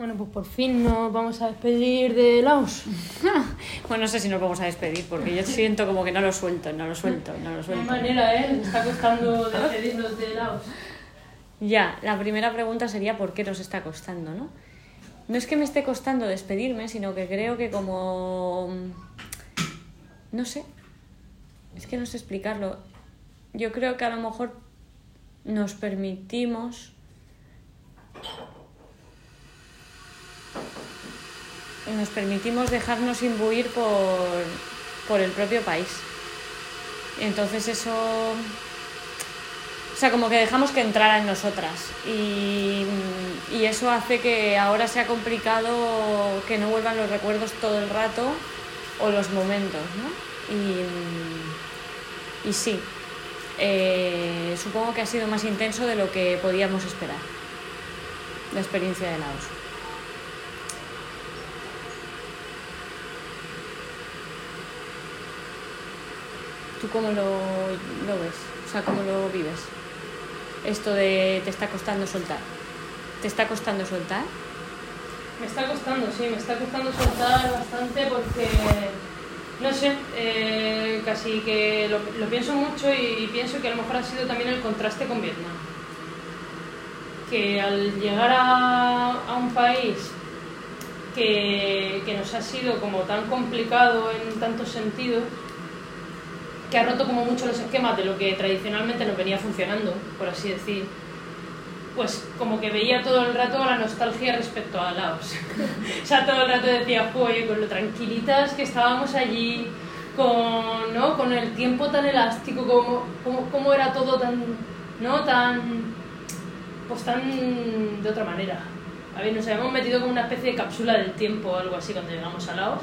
Bueno, pues por fin nos vamos a despedir de Laos. bueno, no sé si nos vamos a despedir, porque yo siento como que no lo suelto, no lo suelto, no lo suelto. De manera, ¿eh? Nos está costando despedirnos de Laos. Ya, la primera pregunta sería ¿por qué nos está costando, no? No es que me esté costando despedirme, sino que creo que como... No sé, es que no sé explicarlo. Yo creo que a lo mejor nos permitimos nos permitimos dejarnos imbuir por, por el propio país. Entonces eso... O sea, como que dejamos que entrara en nosotras y, y, eso hace que ahora sea complicado que no vuelvan los recuerdos todo el rato o los momentos, ¿no? Y, y sí, eh, supongo que ha sido más intenso de lo que podíamos esperar, la experiencia de Laos. ¿Tú cómo lo, lo ves? O sea, ¿cómo lo vives? Esto de te está costando soltar. ¿Te está costando soltar? Me está costando, sí, me está costando soltar bastante porque, no sé, eh, casi que lo, lo, pienso mucho y pienso que a lo mejor ha sido también el contraste con Vietnam. Que al llegar a, a un país que, que nos ha sido como tan complicado en tantos sentidos, que ha roto como mucho los esquemas de lo que tradicionalmente nos venía funcionando, por así decir, pues como que veía todo el rato la nostalgia respecto a Laos. o sea, todo el rato decía, oye, con lo tranquilitas que estábamos allí, con, ¿no? con el tiempo tan elástico, como, como, como era todo tan, ¿no? tan, pues tan de otra manera. A ver, nos habíamos metido como una especie de cápsula del tiempo o algo así cuando llegamos a Laos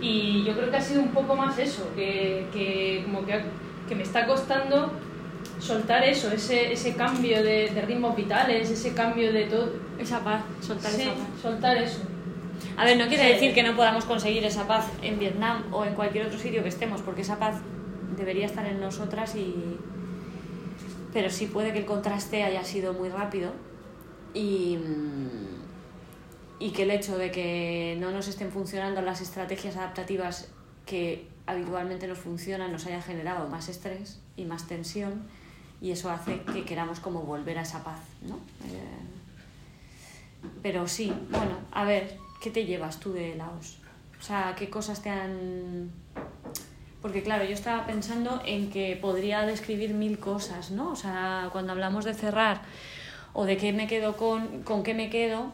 y yo creo que ha sido un poco más eso, que, que como que, que, me está costando soltar eso, ese, ese cambio de, de, ritmos vitales, ese cambio de todo. Esa paz, soltar sí, esa paz. soltar eso. A ver, no quiere sí. decir que no podamos conseguir esa paz en Vietnam o en cualquier otro sitio que estemos, porque esa paz debería estar en nosotras y... Pero sí puede que el contraste haya sido muy rápido y y que el hecho de que no nos estén funcionando las estrategias adaptativas que habitualmente nos funcionan nos haya generado más estrés y más tensión y eso hace que queramos como volver a esa paz, ¿no? Eh, pero sí, bueno, a ver, ¿qué te llevas tú de Laos? O sea, ¿qué cosas te han...? Porque claro, yo estaba pensando en que podría describir mil cosas, ¿no? O sea, cuando hablamos de cerrar o de qué me quedo con, con qué me quedo,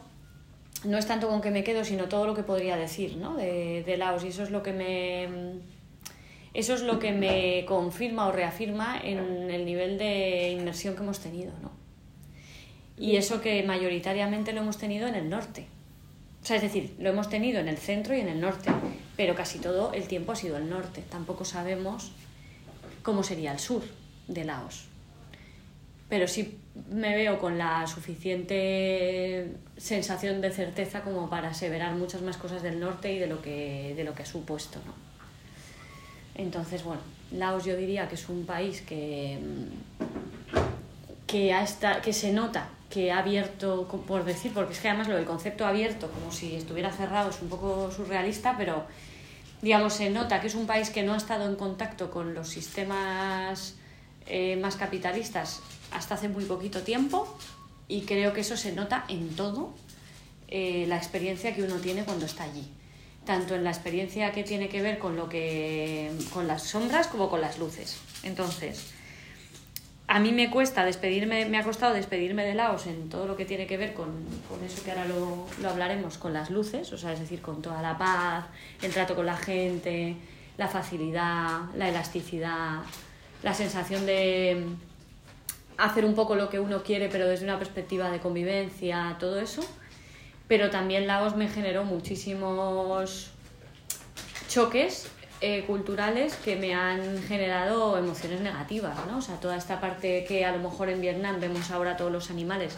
no es tanto con qué me quedo, sino todo lo que podría decir ¿no? de, de Laos. Y eso es lo que me. Eso es lo que me confirma o reafirma en el nivel de inmersión que hemos tenido, ¿no? Y eso que mayoritariamente lo hemos tenido en el norte. O sea, es decir, lo hemos tenido en el centro y en el norte, pero casi todo el tiempo ha sido el norte. Tampoco sabemos cómo sería el sur de Laos. Pero sí me veo con la suficiente sensación de certeza como para aseverar muchas más cosas del norte y de lo que, de lo que ha supuesto. ¿no? Entonces, bueno, Laos yo diría que es un país que, que, ha esta, que se nota que ha abierto, por decir, porque es que además lo del concepto abierto, como si estuviera cerrado, es un poco surrealista, pero digamos, se nota que es un país que no ha estado en contacto con los sistemas eh, más capitalistas hasta hace muy poquito tiempo y creo que eso se nota en todo eh, la experiencia que uno tiene cuando está allí. Tanto en la experiencia que tiene que ver con lo que con las sombras como con las luces. Entonces a mí me cuesta despedirme me ha costado despedirme de Laos en todo lo que tiene que ver con, con eso que ahora lo, lo hablaremos con las luces o sea es decir con toda la paz el trato con la gente la facilidad la elasticidad la sensación de hacer un poco lo que uno quiere, pero desde una perspectiva de convivencia, todo eso. Pero también Laos me generó muchísimos choques eh, culturales que me han generado emociones negativas, ¿no? O sea, toda esta parte que a lo mejor en Vietnam vemos ahora todos los animales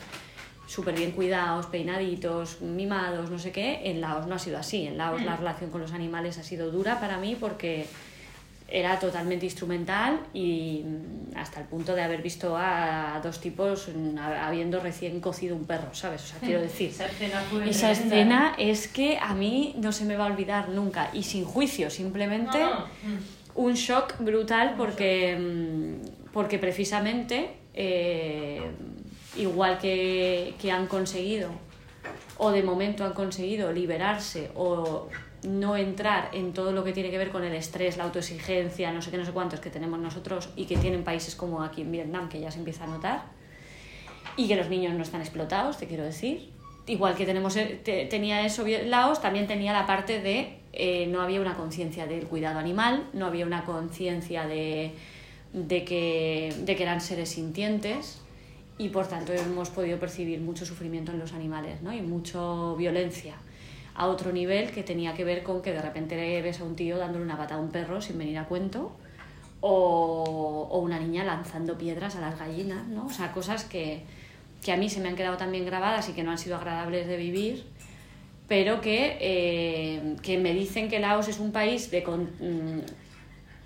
súper bien cuidados, peinaditos, mimados, no sé qué, en Laos no ha sido así. En Laos la relación con los animales ha sido dura para mí porque era totalmente instrumental y mm, hasta el punto de haber visto a dos tipos mm, habiendo recién cocido un perro, ¿sabes? O sea, quiero decir, Esa escena esa es que a mí no se me va a olvidar nunca y sin juicio, simplemente No, un shock brutal porque, mm, porque precisamente, eh, igual que, que han conseguido, o de momento han conseguido liberarse o no entrar en todo lo que tiene que ver con el estrés, la autoexigencia, no sé qué, no sé cuántos que tenemos nosotros y que tienen países como aquí en Vietnam, que ya se empieza a notar, y que los niños no están explotados, te quiero decir. Igual que tenemos, eh, te- tenía eso Laos, también tenía la parte de eh, no había una conciencia del cuidado animal, no había una conciencia de, de, que, de que eran seres sintientes y por tanto hemos podido percibir mucho sufrimiento en los animales ¿no? y mucha violencia a otro nivel que tenía que ver con que de repente ves a un tío dándole una pata a un perro sin venir a cuento o, o una niña lanzando piedras a las gallinas, ¿no? O sea, cosas que, que a mí se me han quedado también grabadas y que no han sido agradables de vivir, pero que, eh, que me dicen que Laos es un país de con- mm,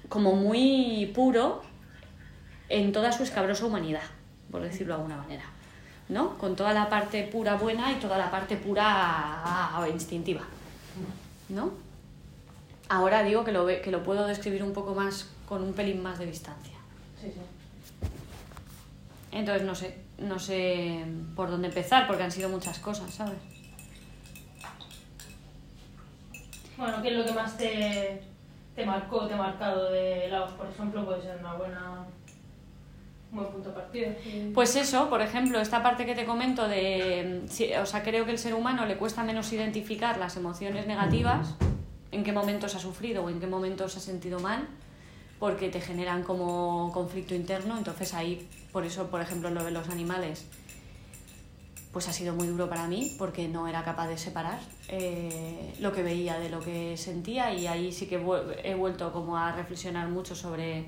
como muy puro en toda su escabrosa humanidad, por decirlo de alguna manera. ¿No? Con toda la parte pura buena y toda la parte pura ah, instintiva, ¿no? Ahora digo que lo, ve- que lo puedo describir un poco más con un pelín más de distancia. Sí, sí. Entonces no sé, no sé por dónde empezar porque han sido muchas cosas, ¿sabes? Bueno, ¿qué es lo que más te, te marcó, te ha marcado de Laos, por ejemplo? Puede ser una buena, buen punto. Pues eso, por ejemplo, esta parte que te comento de, sí, o sea, creo que el ser humano le cuesta menos identificar las emociones negativas, en qué momentos ha sufrido o en qué momentos ha sentido mal, porque te generan como conflicto interno, entonces ahí, por eso, por ejemplo, lo de los animales, pues ha sido muy duro para mí, porque no era capaz de separar eh, lo que veía de lo que sentía. Y ahí sí que he vuelto como a reflexionar mucho sobre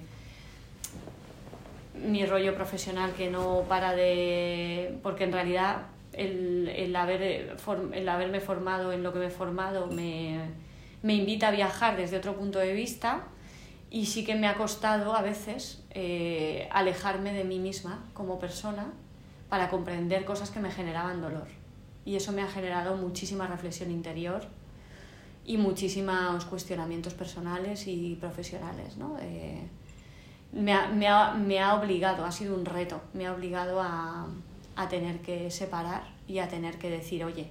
mi rollo profesional que no para de... porque en realidad el, el, haber, el haberme formado en lo que me he formado me, me invita a viajar desde otro punto de vista y sí que me ha costado a veces eh, alejarme de mí misma como persona para comprender cosas que me generaban dolor. Y eso me ha generado muchísima reflexión interior y muchísimos cuestionamientos personales y profesionales, ¿no? Eh, me, ha, me, ha, me ha obligado, ha sido un reto, me ha obligado a, a tener que separar y a tener que decir, oye,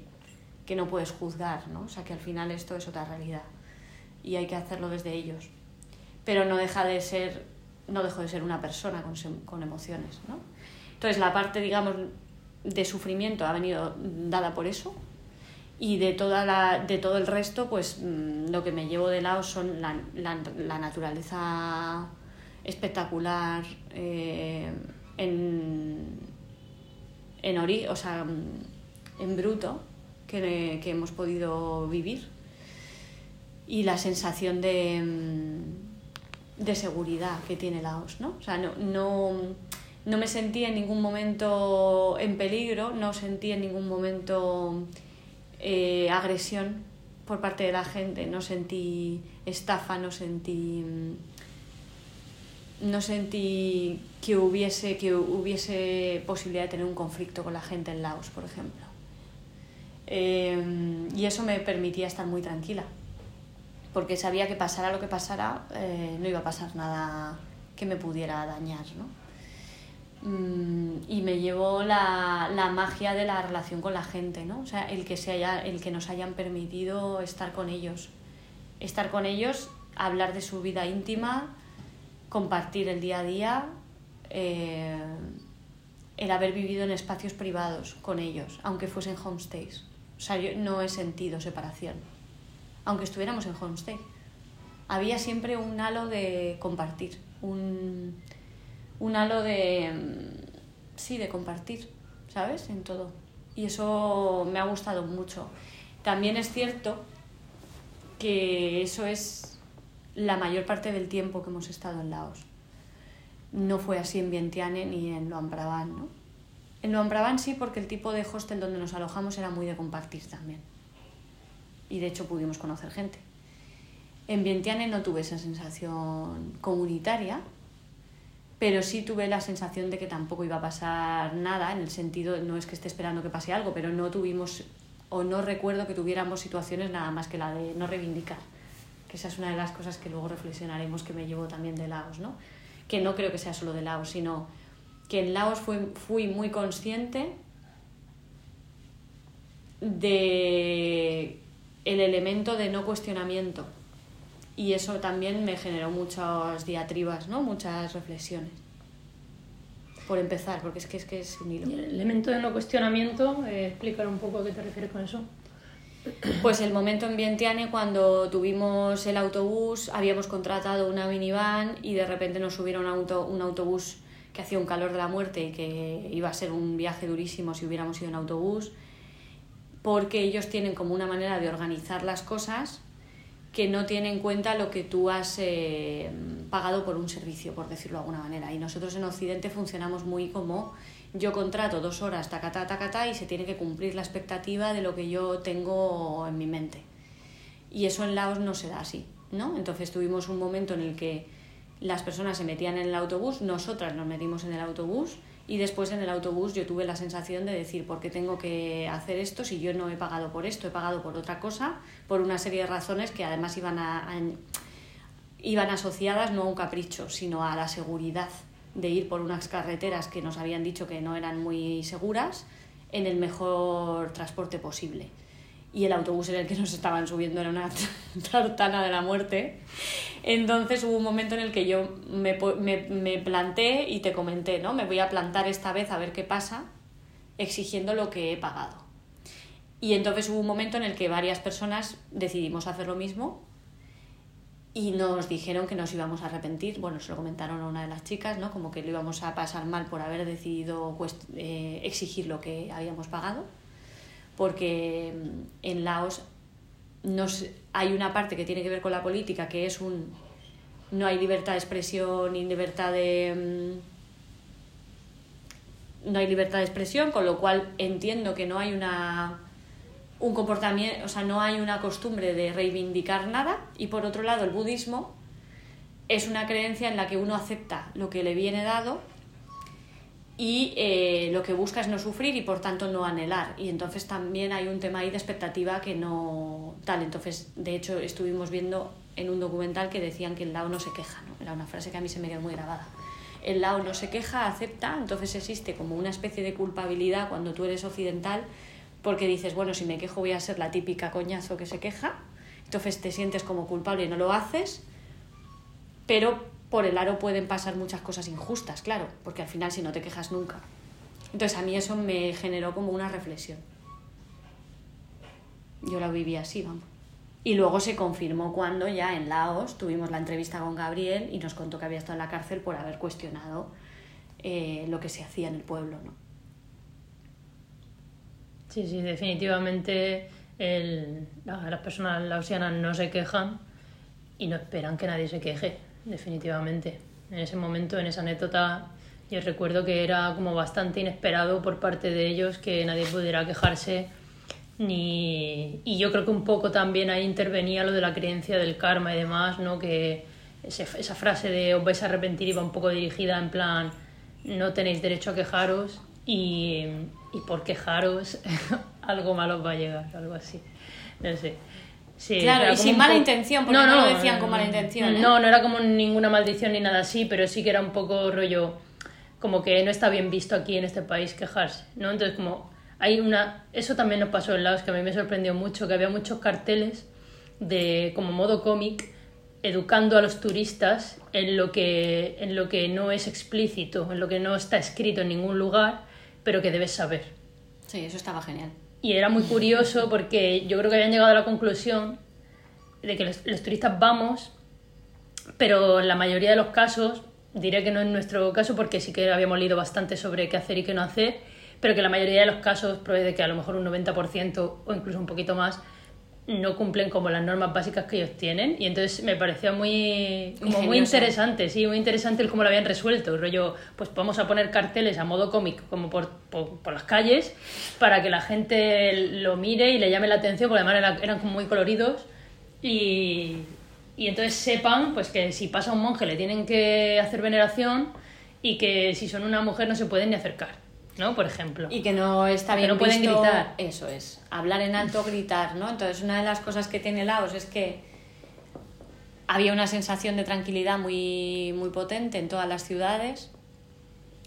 que no puedes juzgar, ¿no? O sea, que al final esto es otra realidad y hay que hacerlo desde ellos. Pero no deja de ser, no dejo de ser una persona con, con emociones, ¿no? Entonces la parte, digamos, de sufrimiento ha venido dada por eso y de, toda la, de todo el resto, pues mm, lo que me llevo de lado son la, la, la naturaleza espectacular eh, en, en, ori o sea, mm, en bruto que, que hemos podido vivir y la sensación de, mm, de seguridad que tiene Laos, ¿no? O sea, no, no, no me sentí en ningún momento en peligro, no sentí en ningún momento eh, agresión por parte de la gente, no sentí estafa, no sentí no sentí que hubiese que hubiese posibilidad de tener un conflicto con la gente en Laos, por ejemplo. Eh, y eso me permitía estar muy tranquila, porque sabía que pasara lo que pasara, eh, no iba a pasar nada que me pudiera dañar, ¿no? Mm, y me llevó la, la magia de la relación con la gente, ¿no? O sea, el que, se haya, el que nos hayan permitido estar con ellos. Estar con ellos, hablar de su vida íntima, compartir el día a día, eh, el haber vivido en espacios privados con ellos, aunque fuesen homestays. O sea, yo no he sentido separación, aunque estuviéramos en homestay. Había siempre un halo de compartir, un, un halo de, mm, sí, de compartir, ¿sabes? En todo. Y eso me ha gustado mucho. También es cierto que eso es la mayor parte del tiempo que hemos estado en Laos. No fue así en Vientiane ni en Luang Prabang, ¿no? En Luang Prabang sí, porque el tipo de hostel donde nos alojamos era muy de compartir también. Y de hecho pudimos conocer gente. En Vientiane no tuve esa sensación comunitaria, pero sí tuve la sensación de que tampoco iba a pasar nada, en el sentido, no es que esté esperando que pase algo, pero no tuvimos, o no recuerdo que tuviéramos situaciones nada más que la de no reivindicar, que esa es una de las cosas que luego reflexionaremos que me llevo también de Laos, ¿no? Que no creo que sea solo de Laos, sino que en Laos fui, muy consciente de el elemento de no cuestionamiento y eso también me generó muchas diatribas, ¿no? muchas reflexiones. Por empezar, porque es que es, que es un hilo. el elemento de no cuestionamiento, eh, explícale un poco a qué te refieres con eso. Pues el momento en Vientiane cuando tuvimos el autobús, habíamos contratado una minivan y de repente nos subieron un, auto, un autobús que hacía un calor de la muerte y que iba a ser un viaje durísimo si hubiéramos ido en autobús, porque ellos tienen como una manera de organizar las cosas que no tiene en cuenta lo que tú has eh, pagado por un servicio, por decirlo de alguna manera. Y nosotros en Occidente funcionamos muy como yo contrato dos horas, tacatá, tacatá, y se tiene que cumplir la expectativa de lo que yo tengo en mi mente. Y eso en Laos no se da así, ¿no? Entonces tuvimos un momento en el que las personas se metían en el autobús, nosotras nos metimos en el autobús y después en el autobús yo tuve la sensación de decir, ¿por qué tengo que hacer esto si yo no he pagado por esto? He pagado por otra cosa, por una serie de razones que además iban, a, iban asociadas no a un capricho, sino a la seguridad de ir por unas carreteras que nos habían dicho que no eran muy seguras en el mejor transporte posible y el autobús en el que nos estaban subiendo era una tartana de la muerte. Entonces hubo un momento en el que yo me, me, me, planté y te comenté, ¿no? Me voy a plantar esta vez a ver qué pasa, exigiendo lo que he pagado. Y entonces hubo un momento en el que varias personas decidimos hacer lo mismo y nos dijeron que nos íbamos a arrepentir. Bueno, se lo comentaron a una de las chicas, ¿no? Como que lo íbamos a pasar mal por haber decidido eh, exigir lo que habíamos pagado porque mm, en Laos hay una parte que tiene que ver con la política, que es un... No hay libertad de expresión ni libertad de... Mm, no hay libertad de expresión, con lo cual entiendo que no hay una un comportamiento, o sea, no hay una costumbre de reivindicar nada y por otro lado el budismo es una creencia en la que uno acepta lo que le viene dado y eh, lo que busca es no sufrir y por tanto no anhelar. Y entonces también hay un tema ahí de expectativa que no tal. Entonces, de hecho, estuvimos viendo en un documental que decían que el Lao no se queja, ¿no? Era una frase que a mí se me quedó muy grabada. El Lao no se queja, acepta, entonces existe como una especie de culpabilidad cuando tú eres occidental porque dices, bueno, si me quejo voy a ser la típica coñazo que se queja, entonces te sientes como culpable y no lo haces, pero por el aro pueden pasar muchas cosas injustas, claro, porque al final si no te quejas nunca. Entonces a mí eso me generó como una reflexión. Yo la viví así, vamos. Y luego se confirmó cuando ya en Laos tuvimos la entrevista con Gabriel y nos contó que había estado en la cárcel por haber cuestionado eh, lo que se hacía en el pueblo, ¿no? Sí, sí, definitivamente el, las personas laosianas no se quejan y no esperan que nadie se queje definitivamente. En ese momento, en esa anécdota, yo recuerdo que era como bastante inesperado por parte de ellos que nadie pudiera quejarse. Ni... Y yo creo que un poco también ahí intervenía lo de la creencia del karma y demás, ¿no? Que esa frase de os vais a arrepentir iba un poco dirigida en plan no tenéis derecho a quejaros y, y por quejaros algo malo os va a llegar, algo así. No sé claro, y sin mala intención, porque no, no, lo decían con mala intención. ¿eh? No, no era como ninguna maldición ni nada así, pero sí que era un poco rollo, como que no está bien visto aquí en este país quejarse, ¿no? Entonces, como hay una. Eso también nos pasó en Laos, que a mí me sorprendió mucho, que había muchos carteles de como modo cómic educando a los turistas en lo que en lo que no es explícito, en lo que no está escrito en ningún lugar, pero que debes saber. Sí, eso estaba genial. Y era muy curioso porque yo creo que habían llegado a la conclusión de que los, turistas vamos, pero en la mayoría de los casos, diré que no en nuestro caso porque sí que habíamos leído bastante sobre qué hacer y qué no hacer, pero que la mayoría de los casos, pruebe que a lo mejor un 90% o incluso un poquito más, no cumplen como las normas básicas que ellos tienen. Y entonces me parecía muy como muy interesante sí muy interesante el cómo lo habían resuelto. Rollo pues vamos a poner carteles a modo cómic como por, por, las calles para que la gente lo mire y le llame la atención porque además eran, muy coloridos. Y, y entonces sepan pues que si pasa un monje le tienen que hacer veneración y que si son una mujer no se pueden ni acercar, ¿no? Por ejemplo. Y que no está Que bien no pueden visto- gritar. Eso es, hablar en alto, gritar, ¿no? Entonces una de las cosas que tiene Laos es que había una sensación de tranquilidad muy, muy potente en todas las ciudades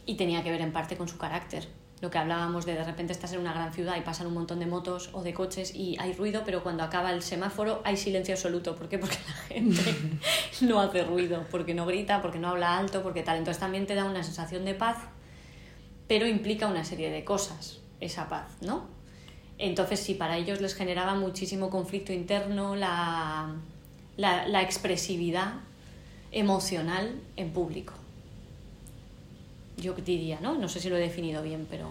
y tenía que ver en parte con su carácter. Lo que hablábamos de de repente estás en una gran ciudad y pasan un montón de motos o de coches y hay ruido, pero cuando acaba el semáforo hay silencio absoluto. ¿Por qué? Porque la gente no hace ruido, porque no grita, porque no habla alto, porque tal. Entonces también te da una sensación de paz, pero implica una serie de cosas esa paz, ¿no? Entonces sí, para ellos les generaba muchísimo conflicto interno la, la, la expresividad emocional en público yo diría, ¿no? No sé si lo he definido bien, pero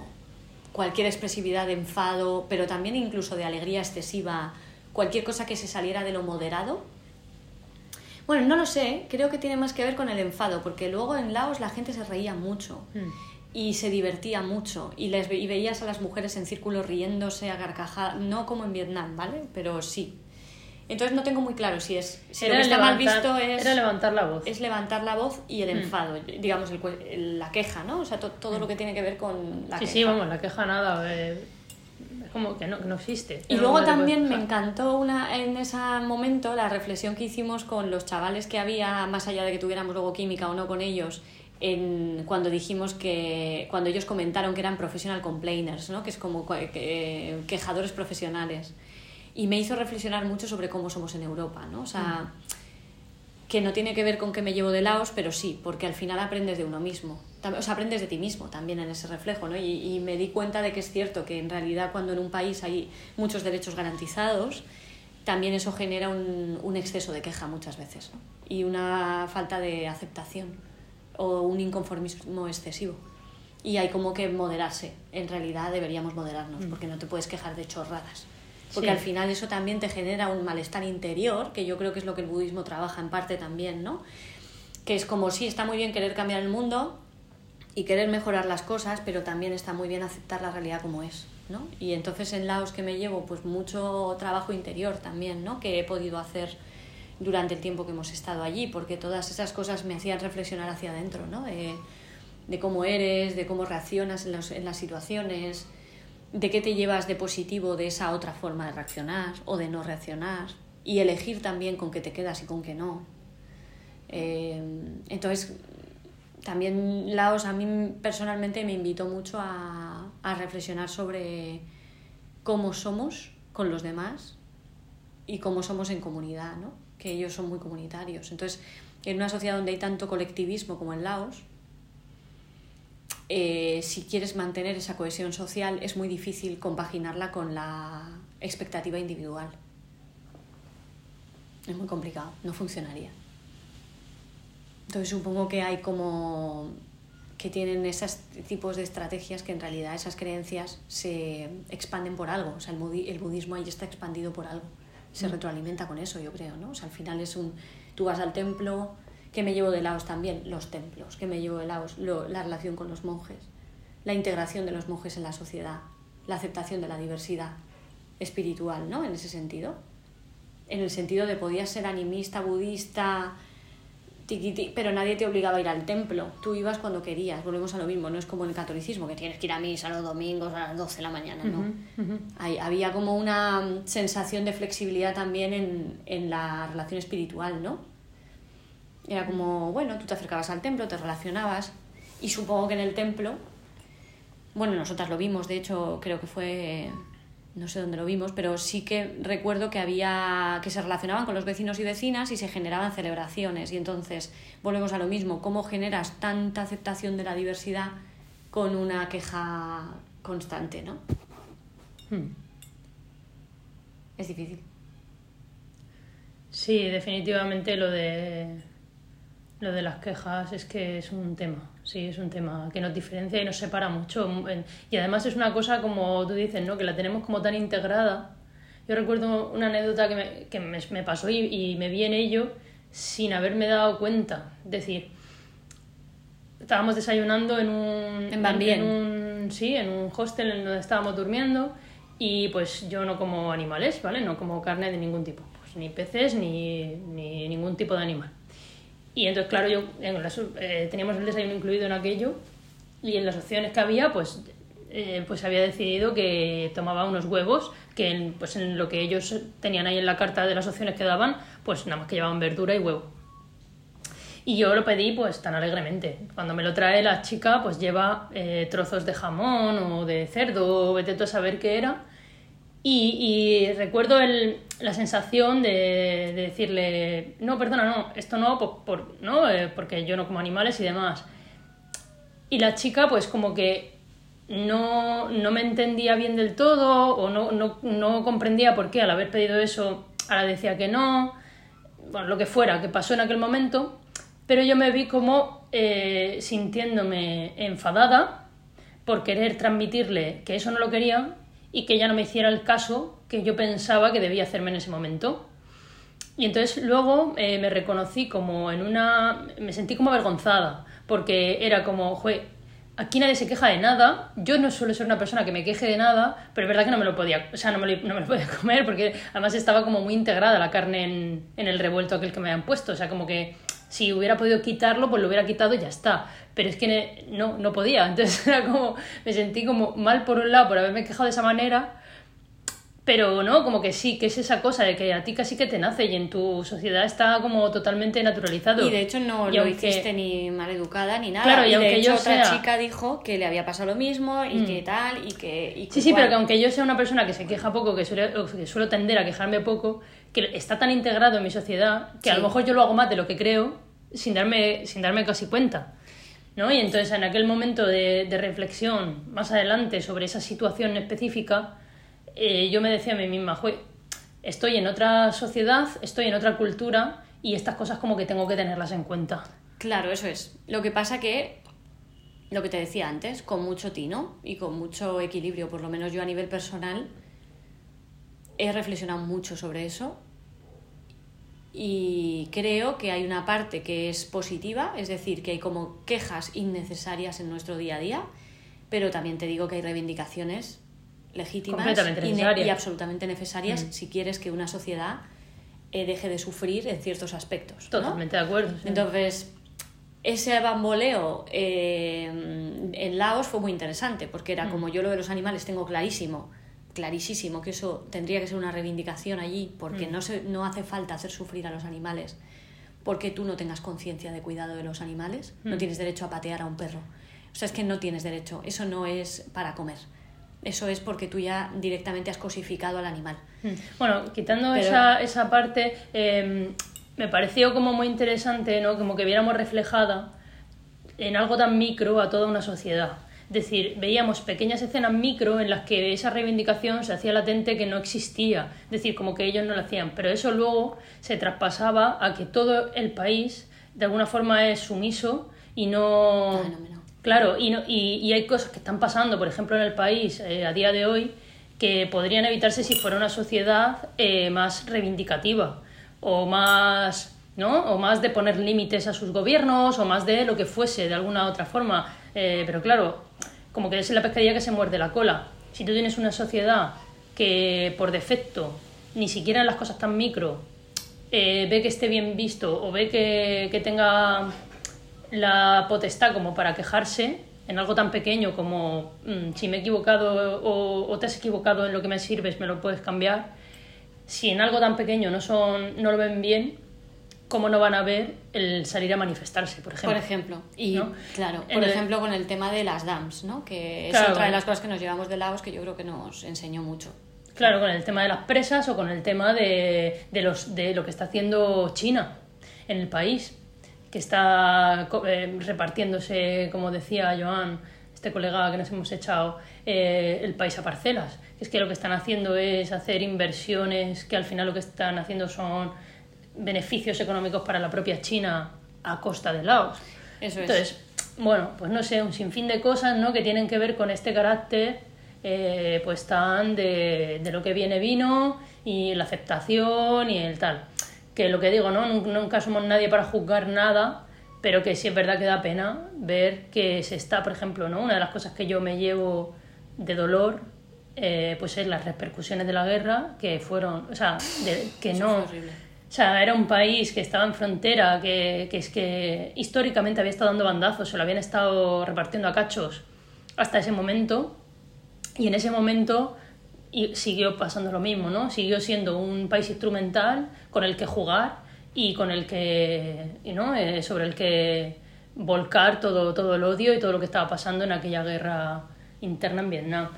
cualquier expresividad de enfado, pero también incluso de alegría excesiva, cualquier cosa que se saliera de lo moderado. Bueno, no lo sé, creo que tiene más que ver con el enfado, porque luego en Laos la gente se reía mucho Mm. Y se divertía mucho y, les, ve- y veías a las mujeres en círculo riéndose a carcajadas, no como en Vietnam, ¿vale? Pero sí. Entonces no tengo muy claro si es si lo Era que está mal levantar- visto es era levantar la voz. es levantar la voz y el Mm. enfado, digamos, el el- la queja, ¿no? O sea, to- todo lo que tiene que ver con la sí, queja. sí, vamos, la queja nada. es como que no, que no existe. Y No, luego también me encantó una, en ese momento la reflexión que hicimos con los chavales que había, más allá de que tuviéramos luego química o no con ellos, en, cuando dijimos que, cuando ellos comentaron que eran professional complainers, ¿no? que es como que- quejadores profesionales. Y me hizo reflexionar mucho sobre cómo somos en Europa, ¿no? O sea, que no tiene que ver con que me llevo de Laos, pero sí, porque al final aprendes de uno mismo. O sea, aprendes de ti mismo también en ese reflejo, ¿no? Y, y me di cuenta de que es cierto que en realidad cuando en un país hay muchos derechos garantizados, también eso genera un, un exceso de queja muchas veces, ¿no? Y una falta de aceptación o un inconformismo excesivo. Y hay como que moderarse. En realidad deberíamos moderarnos, porque no te puedes quejar de chorradas. Porque Sí. al final eso también te genera un malestar interior, que yo creo que es lo que el budismo trabaja en parte también, ¿no? Que es como, sí, está muy bien querer cambiar el mundo y querer mejorar las cosas, pero también está muy bien aceptar la realidad como es, ¿no? Y entonces en Laos que me llevo, pues mucho trabajo interior también, ¿no? Que he podido hacer durante el tiempo que hemos estado allí, porque todas esas cosas me hacían reflexionar hacia adentro, ¿no? De, de cómo eres, de cómo reaccionas en las situaciones, de qué te llevas de positivo de esa otra forma de reaccionar o de no reaccionar, y elegir también con qué te quedas y con qué no. Eh, entonces, también Laos a mí personalmente me invitó mucho a, a reflexionar sobre cómo somos con los demás y cómo somos en comunidad, ¿no? Que ellos son muy comunitarios. Entonces, en una sociedad donde hay tanto colectivismo como en Laos, eh, si quieres mantener esa cohesión social es muy difícil compaginarla con la expectativa individual. Es muy complicado, no funcionaría. Entonces supongo que hay como que tienen esos tipos de estrategias que en realidad esas creencias se expanden por algo. O sea, el, el budismo ahí está expandido por algo. Se retroalimenta con eso, yo creo, ¿no? O sea, al final es un... Tú vas al templo, que me llevo de Laos también? Los templos, que me llevo de Laos? Lo- la relación con los monjes, la integración de los monjes en la sociedad, la aceptación de la diversidad espiritual, ¿no? En ese sentido. En el sentido de podías ser animista, budista, tiquiti, pero nadie te obligaba a ir al templo. Tú ibas cuando querías. Volvemos a lo mismo. No es como en el catolicismo, que tienes que ir a misa los domingos a las 12 de la mañana, ¿no? Hay- había como una mm, sensación de flexibilidad también en, en la relación espiritual, ¿no? Era como, bueno, tú te acercabas al templo, te relacionabas, y supongo que en el templo, bueno, nosotras lo vimos, de hecho, creo que fue, no sé dónde lo vimos, pero sí que recuerdo que había, que se relacionaban con los vecinos y vecinas y se generaban celebraciones, y entonces volvemos a lo mismo, ¿cómo generas tanta aceptación de la diversidad con una queja constante, ¿no? Hmm. Es difícil. Sí, definitivamente lo de lo de las quejas es que es un tema, sí, es un tema que nos diferencia y nos separa mucho. Y además es una cosa como tú dices, ¿no? Que la tenemos como tan integrada. Yo recuerdo una anécdota que me, que me, me pasó y, y me vi en ello sin haberme dado cuenta. Es decir, estábamos desayunando en un, en un sí, en un hostel en donde estábamos durmiendo y pues yo no como animales, ¿vale? No como carne de ningún tipo. Pues ni peces ni, ni ningún tipo de animal. Y entonces, claro, yo en las- eh, teníamos el desayuno incluido en aquello y en las opciones que había, pues, eh, pues había decidido que tomaba unos huevos, que en, pues en lo que ellos tenían ahí en la carta de las opciones que daban, pues nada más que llevaban verdura y huevo. Y yo lo pedí pues tan alegremente. Cuando me lo trae la chica, pues lleva eh, trozos de jamón o de cerdo, o vete tú a saber qué era. Y, recuerdo el- la sensación de, de decirle, no, perdona, no, esto no, por- ¿no? Eh, porque yo no como animales y demás. Y la chica, pues como que no, no me entendía bien del todo o no, no, no comprendía por qué al haber pedido eso ahora decía que no, bueno, lo que fuera que pasó en aquel momento, pero yo me vi como eh, sintiéndome enfadada por querer transmitirle que eso no lo quería y que ella no me hiciera el caso que yo pensaba que debía hacerme en ese momento. Y entonces luego eh, me reconocí como en una... me sentí como avergonzada, porque era como, jue, aquí nadie se queja de nada, yo no suelo ser una persona que me queje de nada, pero es verdad que no me lo podía, o sea, no me lo, no me lo podía comer, porque además estaba como muy integrada la carne en, en el revuelto aquel que me habían puesto, o sea, como que si hubiera podido quitarlo, pues lo hubiera quitado y ya está. Pero es que no, no podía. Entonces era como, me sentí como mal por un lado por haberme quejado de esa manera, pero no, como que sí, que es esa cosa de que a ti casi que te nace y en tu sociedad está como totalmente naturalizado. Y de hecho no Y lo aunque- hiciste ni maleducada ni nada. Claro, y de aunque hecho yo otra sea- chica dijo que le había pasado lo mismo y Mm. que tal y que... y Sí, sí, cual. pero que aunque yo sea una persona que se queja poco, que, suele, que suelo tender a quejarme poco, que está tan integrado en mi sociedad que a Sí. lo mejor yo lo hago más de lo que creo sin darme, sin darme casi cuenta. ¿no? Y entonces en aquel momento de, de reflexión más adelante sobre esa situación específica, eh, yo me decía a mí misma, "Jue, estoy en otra sociedad, estoy en otra cultura y estas cosas como que tengo que tenerlas en cuenta. Claro, eso es. Lo que pasa que, lo que te decía antes, con mucho tino y con mucho equilibrio, por lo menos yo a nivel personal, he reflexionado mucho sobre eso y creo que hay una parte que es positiva, es decir, que hay como quejas innecesarias en nuestro día a día, pero también te digo que hay reivindicaciones legítimas y absolutamente necesarias si quieres que una sociedad eh, deje de sufrir en ciertos aspectos. ¿no? Totalmente de acuerdo. sí. Entonces, ese bamboleo eh, en Laos fue muy interesante, porque Mm. era como yo lo de los animales tengo clarísimo, clarísimo que eso tendría que ser una reivindicación allí, porque Mm. no, se, no hace falta hacer sufrir a los animales, porque tú no tengas conciencia de cuidado de los animales, Mm. no tienes derecho a patear a un perro. O sea, es que no tienes derecho, eso no es para comer. Eso es porque tú ya directamente has cosificado al animal. Mm. Bueno, quitando Pero- esa, esa parte, eh, me pareció como muy interesante, ¿no? Como que viéramos reflejada en algo tan micro a toda una sociedad. Decir, veíamos pequeñas escenas micro en las que esa reivindicación se hacía latente que no existía. Es decir, como que ellos no lo hacían. Pero eso luego se traspasaba a que todo el país de alguna forma es sumiso y no... Fenómeno. Claro, y, no- y, y hay cosas que están pasando, por ejemplo, en el país eh, a día de hoy, que podrían evitarse si fuera una sociedad eh, más reivindicativa o más, ¿no? o más de poner límites a sus gobiernos o más de lo que fuese, de alguna otra forma. Eh, pero claro, como que es la pescadilla que se muerde la cola. Si tú tienes una sociedad que por defecto, ni siquiera en las cosas tan micro, eh, ve que esté bien visto o ve que, que tenga la potestad como para quejarse en algo tan pequeño como mm, si me he equivocado o, o te has equivocado en lo que me sirves, me lo puedes cambiar. Si en algo tan pequeño no, son, no lo ven bien, ¿cómo no van a ver el salir a manifestarse, por ejemplo? Por ejemplo, y ¿No? claro, por ejemplo con el tema de las dams, ¿no? Que es Claro, otra de las cosas que nos llevamos de Laos que yo creo que nos enseñó mucho. Claro, con el tema de las presas o con el tema de, de los, de lo que está haciendo China en el país, que está eh, repartiéndose, como decía Joan, este colega que nos hemos echado, eh, el país a parcelas. Es que lo que están haciendo es hacer inversiones que al final lo que están haciendo son beneficios económicos para la propia China a costa de Laos. Eso es. Entonces, bueno, pues no sé, un sinfín de cosas ¿no? que tienen que ver con este carácter, eh, pues tan de, de lo que viene vino y la aceptación y el tal. Que lo que digo, ¿no? Nun- Nunca somos nadie para juzgar nada, pero que sí es verdad que da pena ver que se está, por ejemplo, ¿no? Una de las cosas que yo me llevo de dolor eh, pues es las repercusiones de la guerra que fueron, o sea, de- que Eso no... O sea, era un país que estaba en frontera, que, que es que históricamente había estado dando bandazos, se lo habían estado repartiendo a cachos hasta ese momento. Y en ese momento y siguió pasando lo mismo, ¿no? Siguió siendo un país instrumental con el que jugar y con el que, ¿no? Eh, sobre el que volcar todo, todo el odio y todo lo que estaba pasando en aquella guerra interna en Vietnam.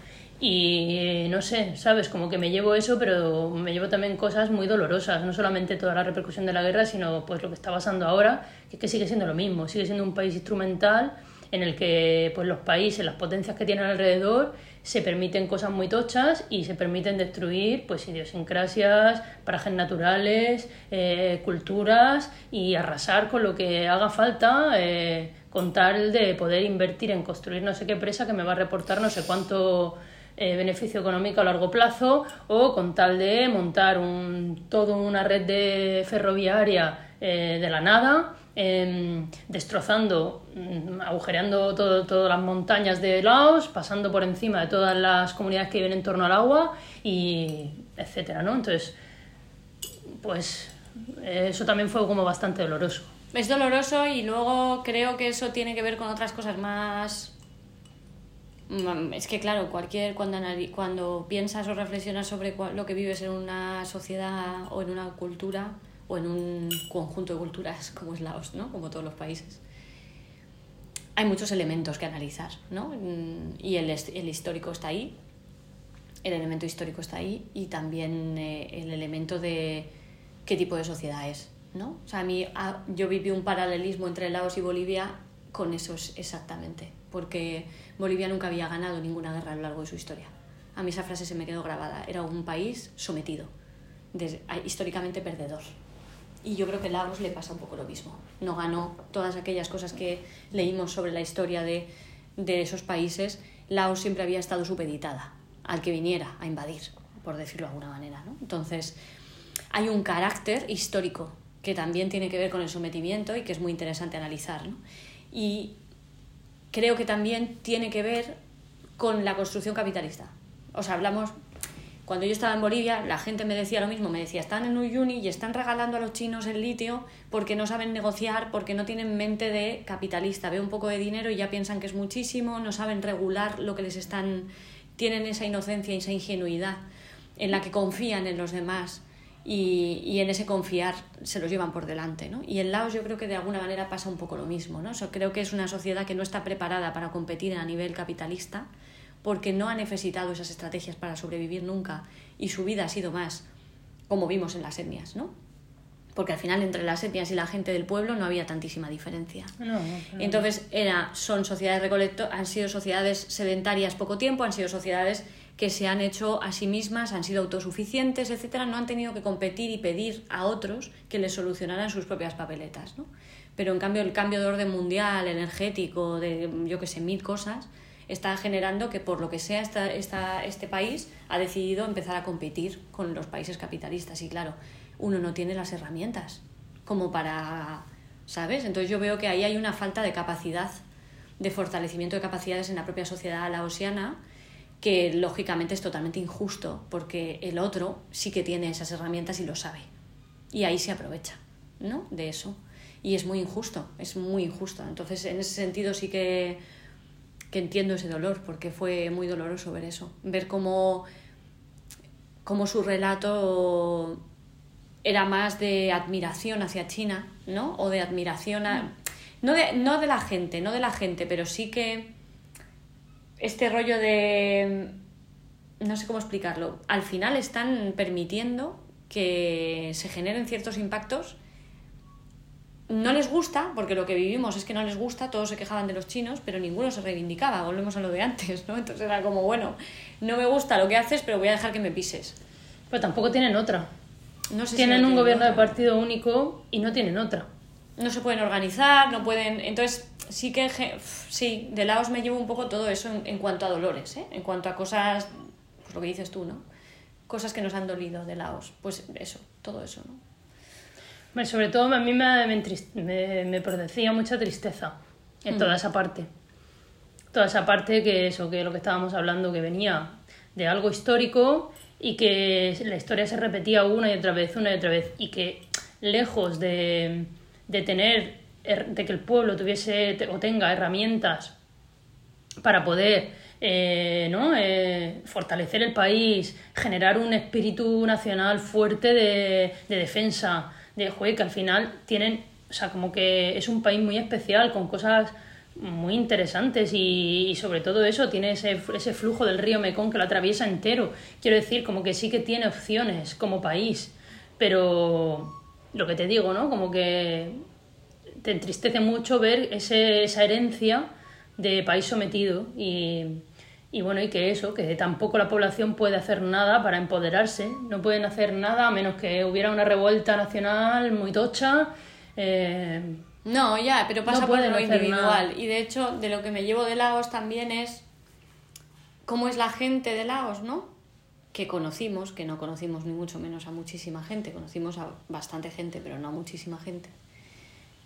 Y no sé, ¿sabes? Como que me llevo eso, pero me llevo también cosas muy dolorosas, no solamente toda la repercusión de la guerra, sino pues lo que está pasando ahora, que es que sigue siendo lo mismo, sigue siendo un país instrumental en el que pues los países, las potencias que tienen alrededor, se permiten cosas muy tochas y se permiten destruir pues idiosincrasias, parajes naturales, eh, culturas y arrasar con lo que haga falta eh, con tal de poder invertir en construir no sé qué presa que me va a reportar no sé cuánto eh, beneficio económico a largo plazo o con tal de montar un, toda una red de ferroviaria eh, de la nada em, destrozando, mm, agujereando todo, todas las montañas de Laos, pasando por encima de todas las comunidades que viven en torno al agua y etcétera, ¿no? Entonces, pues eh, eso también fue como bastante doloroso. Es doloroso y luego creo que eso tiene que ver con otras cosas más... Es que claro, cualquier cuando cuando piensas o reflexionas sobre lo que vives en una sociedad o en una cultura o en un conjunto de culturas como es Laos, ¿no? Como todos los países. Hay muchos elementos que analizar, ¿no? Y el, el histórico está ahí, el elemento histórico está ahí y también eh, el elemento de qué tipo de sociedad es, ¿no? O sea, a mí ah, yo viví un paralelismo entre Laos y Bolivia con eso es- exactamente, porque Bolivia nunca había ganado ninguna guerra a lo largo de su historia. A mí esa frase se me quedó grabada. Era un país sometido, históricamente perdedor. Y yo creo que a Laos le pasa un poco lo mismo. No ganó todas aquellas cosas que leímos sobre la historia de, de esos países. Laos siempre había estado supeditada al que viniera a invadir, por decirlo de alguna manera. ¿no? Entonces, hay un carácter histórico que también tiene que ver con el sometimiento y que es muy interesante analizar. ¿no? Y creo que también tiene que ver con la construcción capitalista. O sea, hablamos, cuando yo estaba en Bolivia, la gente me decía lo mismo, me decía, están en Uyuni y están regalando a los chinos el litio porque no saben negociar, porque no tienen mente de capitalista, ve un poco de dinero y ya piensan que es muchísimo, no saben regular lo que les están, tienen esa inocencia y esa ingenuidad en la que confían en los demás y, y en ese confiar se los llevan por delante. ¿no? Y en Laos yo creo que de alguna manera pasa un poco lo mismo. ¿no? O sea, creo que es una sociedad que no está preparada para competir a nivel capitalista porque no ha necesitado esas estrategias para sobrevivir nunca y su vida ha sido más como vimos en las etnias, ¿no? Porque al final entre las etnias y la gente del pueblo no había tantísima diferencia. No, no, Entonces era, son sociedades recolecto, han sido sociedades sedentarias poco tiempo, han sido sociedades que se han hecho a sí mismas, han sido autosuficientes, etcétera, no han tenido que competir y pedir a otros que les solucionaran sus propias papeletas, ¿no? Pero en cambio el cambio de orden mundial, energético, de yo que sé, mil cosas, está generando que por lo que sea esta, este país ha decidido empezar a competir con los países capitalistas y claro, uno no tiene las herramientas como para, ¿sabes? Entonces yo veo que ahí hay una falta de capacidad, de fortalecimiento de capacidades en la propia sociedad laosiana que lógicamente es totalmente injusto porque el otro sí que tiene esas herramientas y lo sabe y ahí se aprovecha, ¿no? De eso y es muy injusto, es muy injusto. Entonces en ese sentido sí que que entiendo ese dolor, porque fue muy doloroso ver eso, ver cómo, cómo su relato era más de admiración hacia China, ¿no? O de admiración a... No de, no de la gente, no de la gente, pero sí que este rollo de... No sé cómo explicarlo. Al final están permitiendo que se generen ciertos impactos no les gusta, porque lo que vivimos es que no les gusta, todos se quejaban de los chinos, pero ninguno se reivindicaba, volvemos a lo de antes, ¿no? Entonces era como, bueno, no me gusta lo que haces, pero voy a dejar que me pises. Pero tampoco tienen otra. No sé si tienen no un gobierno de partido único y no tienen otra. No se pueden organizar, no pueden... Entonces, sí que, sí, de Laos me llevo un poco todo eso en, en cuanto a dolores, ¿eh? En cuanto a cosas, pues lo que dices tú, ¿no? Cosas que nos han dolido de Laos, pues eso, todo eso, ¿no? Sobre todo a mí me, me, entrist- me- me producía mucha tristeza en toda esa parte. Toda esa parte que eso, que lo que estábamos hablando, que venía de algo histórico y que la historia se repetía una y otra vez, una y otra vez, y que lejos de, de tener, de que el pueblo tuviese o tenga herramientas para poder eh, ¿no? Eh, fortalecer el país, generar un espíritu nacional fuerte de, de defensa, de juez, que al final tienen, o sea, como que es un país muy especial, con cosas muy interesantes y, sobre todo eso tiene ese, ese flujo del río Mekong que lo atraviesa entero. Quiero decir, como que sí que tiene opciones como país, pero lo que te digo, ¿no? Como que te entristece mucho ver ese, esa herencia de país sometido y, y bueno, y que eso, que tampoco la población puede hacer nada para empoderarse, no pueden hacer nada a menos que hubiera una revuelta nacional muy tocha. Eh, no, ya, pero pasa por lo individual. Y de hecho, de lo que me llevo de Laos también es cómo es la gente de Laos, ¿no? Que conocimos, que no conocimos ni mucho menos a muchísima gente, conocimos a bastante gente, pero no a muchísima gente.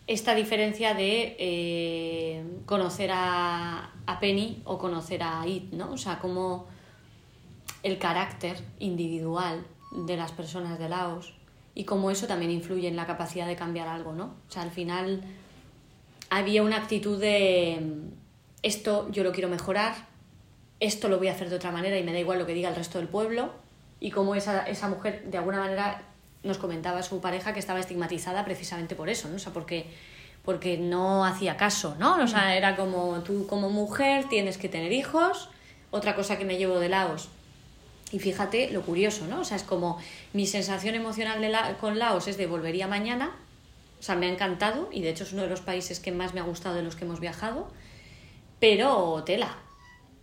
Esta diferencia de eh, conocer a, a Penny o conocer a It, ¿no? O sea, cómo el carácter individual de las personas de Laos y cómo eso también influye en la capacidad de cambiar algo, ¿no? O sea, al final había una actitud de esto yo lo quiero mejorar, esto lo voy a hacer de otra manera y me da igual lo que diga el resto del pueblo y cómo esa, esa mujer de alguna manera nos comentaba su pareja que estaba estigmatizada precisamente por eso, ¿no? O sea, porque, porque no hacía caso, ¿no? O sea, era como tú como mujer tienes que tener hijos. Otra cosa que me llevo de Laos y fíjate lo curioso, ¿no? O sea, es como mi sensación emocional de con Laos es de volvería mañana. O sea, me ha encantado y de hecho es uno de los países que más me ha gustado de los que hemos viajado. Pero tela.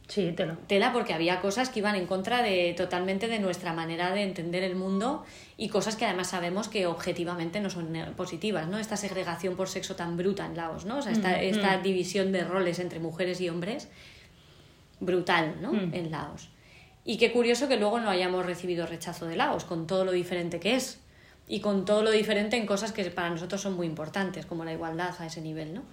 Sí, tela. Tela porque había cosas que iban en contra de totalmente de nuestra manera de entender el mundo y cosas que además sabemos que objetivamente no son positivas, ¿no? Esta segregación por sexo tan bruta en Laos, ¿no? O sea, esta, mm, esta mm. división de roles entre mujeres y hombres brutal, ¿no? Mm. En Laos. Y qué curioso que luego no hayamos recibido rechazo de Laos, con todo lo diferente que es y con todo lo diferente en cosas que para nosotros son muy importantes, como la igualdad a ese nivel, ¿no?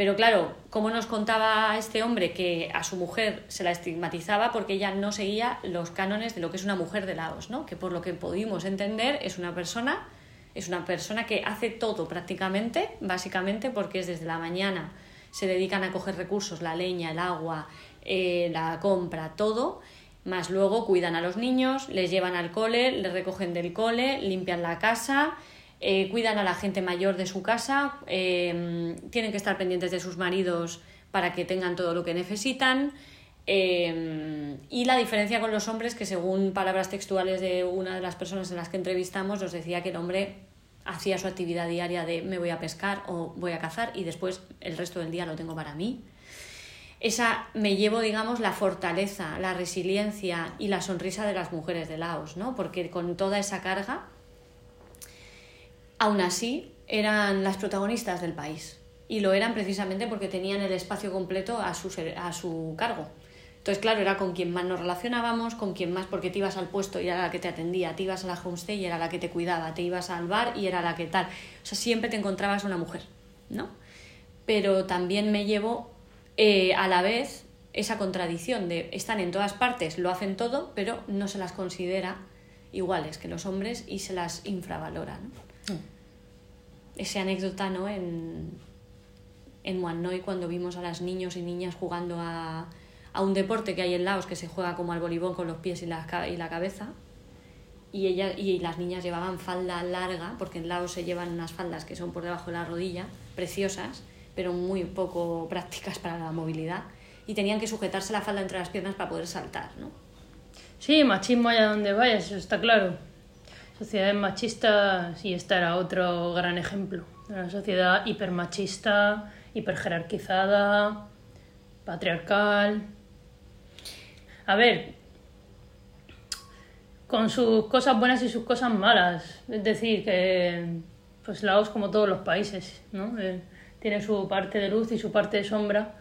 Pero claro, como nos contaba este hombre que a su mujer se la estigmatizaba porque ella no seguía los cánones de lo que es una mujer de Laos, ¿no? Que por lo que pudimos entender es una persona es una persona que hace todo prácticamente, básicamente porque es desde la mañana se dedican a coger recursos, la leña, el agua, eh, la compra, todo, más luego cuidan a los niños, les llevan al cole, les recogen del cole, limpian la casa, eh, cuidan a la gente mayor de su casa, eh, tienen que estar pendientes de sus maridos para que tengan todo lo que necesitan. Eh, y la diferencia con los hombres, que según palabras textuales de una de las personas en las que entrevistamos, nos decía que el hombre hacía su actividad diaria de me voy a pescar o voy a cazar y después el resto del día lo tengo para mí esa me llevo, digamos, la fortaleza, la resiliencia y la sonrisa de las mujeres de Laos, ¿no? Porque con toda esa carga, aún así, eran las protagonistas del país. Y lo eran precisamente porque tenían el espacio completo a su, a su cargo. Entonces, claro, era con quien más nos relacionábamos, con quien más, porque te ibas al puesto y era la que te atendía, te ibas a la homestay y era la que te cuidaba, te ibas al bar y era la que tal. O sea, siempre te encontrabas una mujer, ¿no? Pero también me llevo eh, a la vez esa contradicción de están en todas partes, lo hacen todo, pero no se las considera iguales que los hombres y se las infravalora. ¿no? Ese anécdota ¿no? en, en Muannoy cuando vimos a las niños y niñas jugando a, a, un deporte que hay en Laos que se juega como al voleibol con los pies y la, y la cabeza. Y, ella, y las niñas llevaban falda larga, porque en Laos se llevan unas faldas que son por debajo de la rodilla, preciosas, pero muy poco prácticas para la movilidad y tenían que sujetarse la falda entre las piernas para poder saltar, ¿no? Sí, machismo allá donde vayas, está claro. Sociedades machistas y esta era otro gran ejemplo. Una sociedad hipermachista, hiperjerarquizada, patriarcal. A ver, con sus cosas buenas y sus cosas malas. Es decir, que pues Laos como todos los países, ¿no? Eh, tiene su parte de luz y su parte de sombra.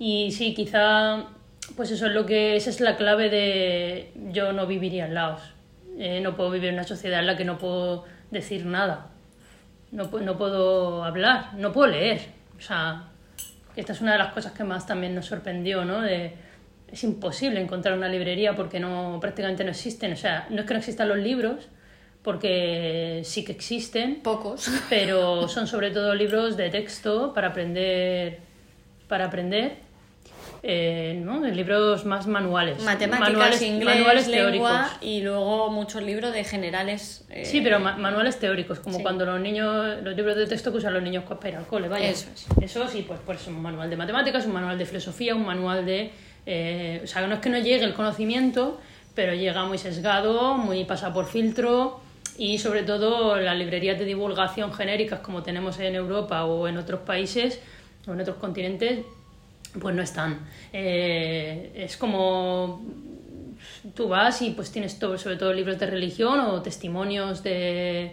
Y sí, quizá, pues eso es lo que, esa es la clave de yo no viviría en Laos. Eh, no puedo vivir en una sociedad en la que no puedo decir nada. No, no puedo hablar, no puedo leer. O sea, esta es una de las cosas que más también nos sorprendió, ¿no? De, es imposible encontrar una librería porque no prácticamente no existen. O sea, no es que no existan los libros, porque sí que existen. Pocos. Pero son sobre todo libros de texto para aprender. Para aprender. Eh, ¿no? libros más manuales. Matemáticas, manuales, inglés, manuales lengua teóricos. y luego muchos libros de generales. eh, Sí, pero ma- manuales teóricos, como Sí. cuando los niños, los libros de texto que usan los niños para ir al cole, vaya. Eso es. Eso sí, pues, pues un manual de matemáticas, un manual de filosofía, un manual de... eh, o sea, no es que no llegue el conocimiento, pero llega muy sesgado, muy pasado por filtro y sobre todo las librerías de divulgación genéricas como tenemos en Europa o en otros países o en otros continentes, pues no están. Eh, es como tú vas y pues tienes todo, sobre todo libros de religión o testimonios de,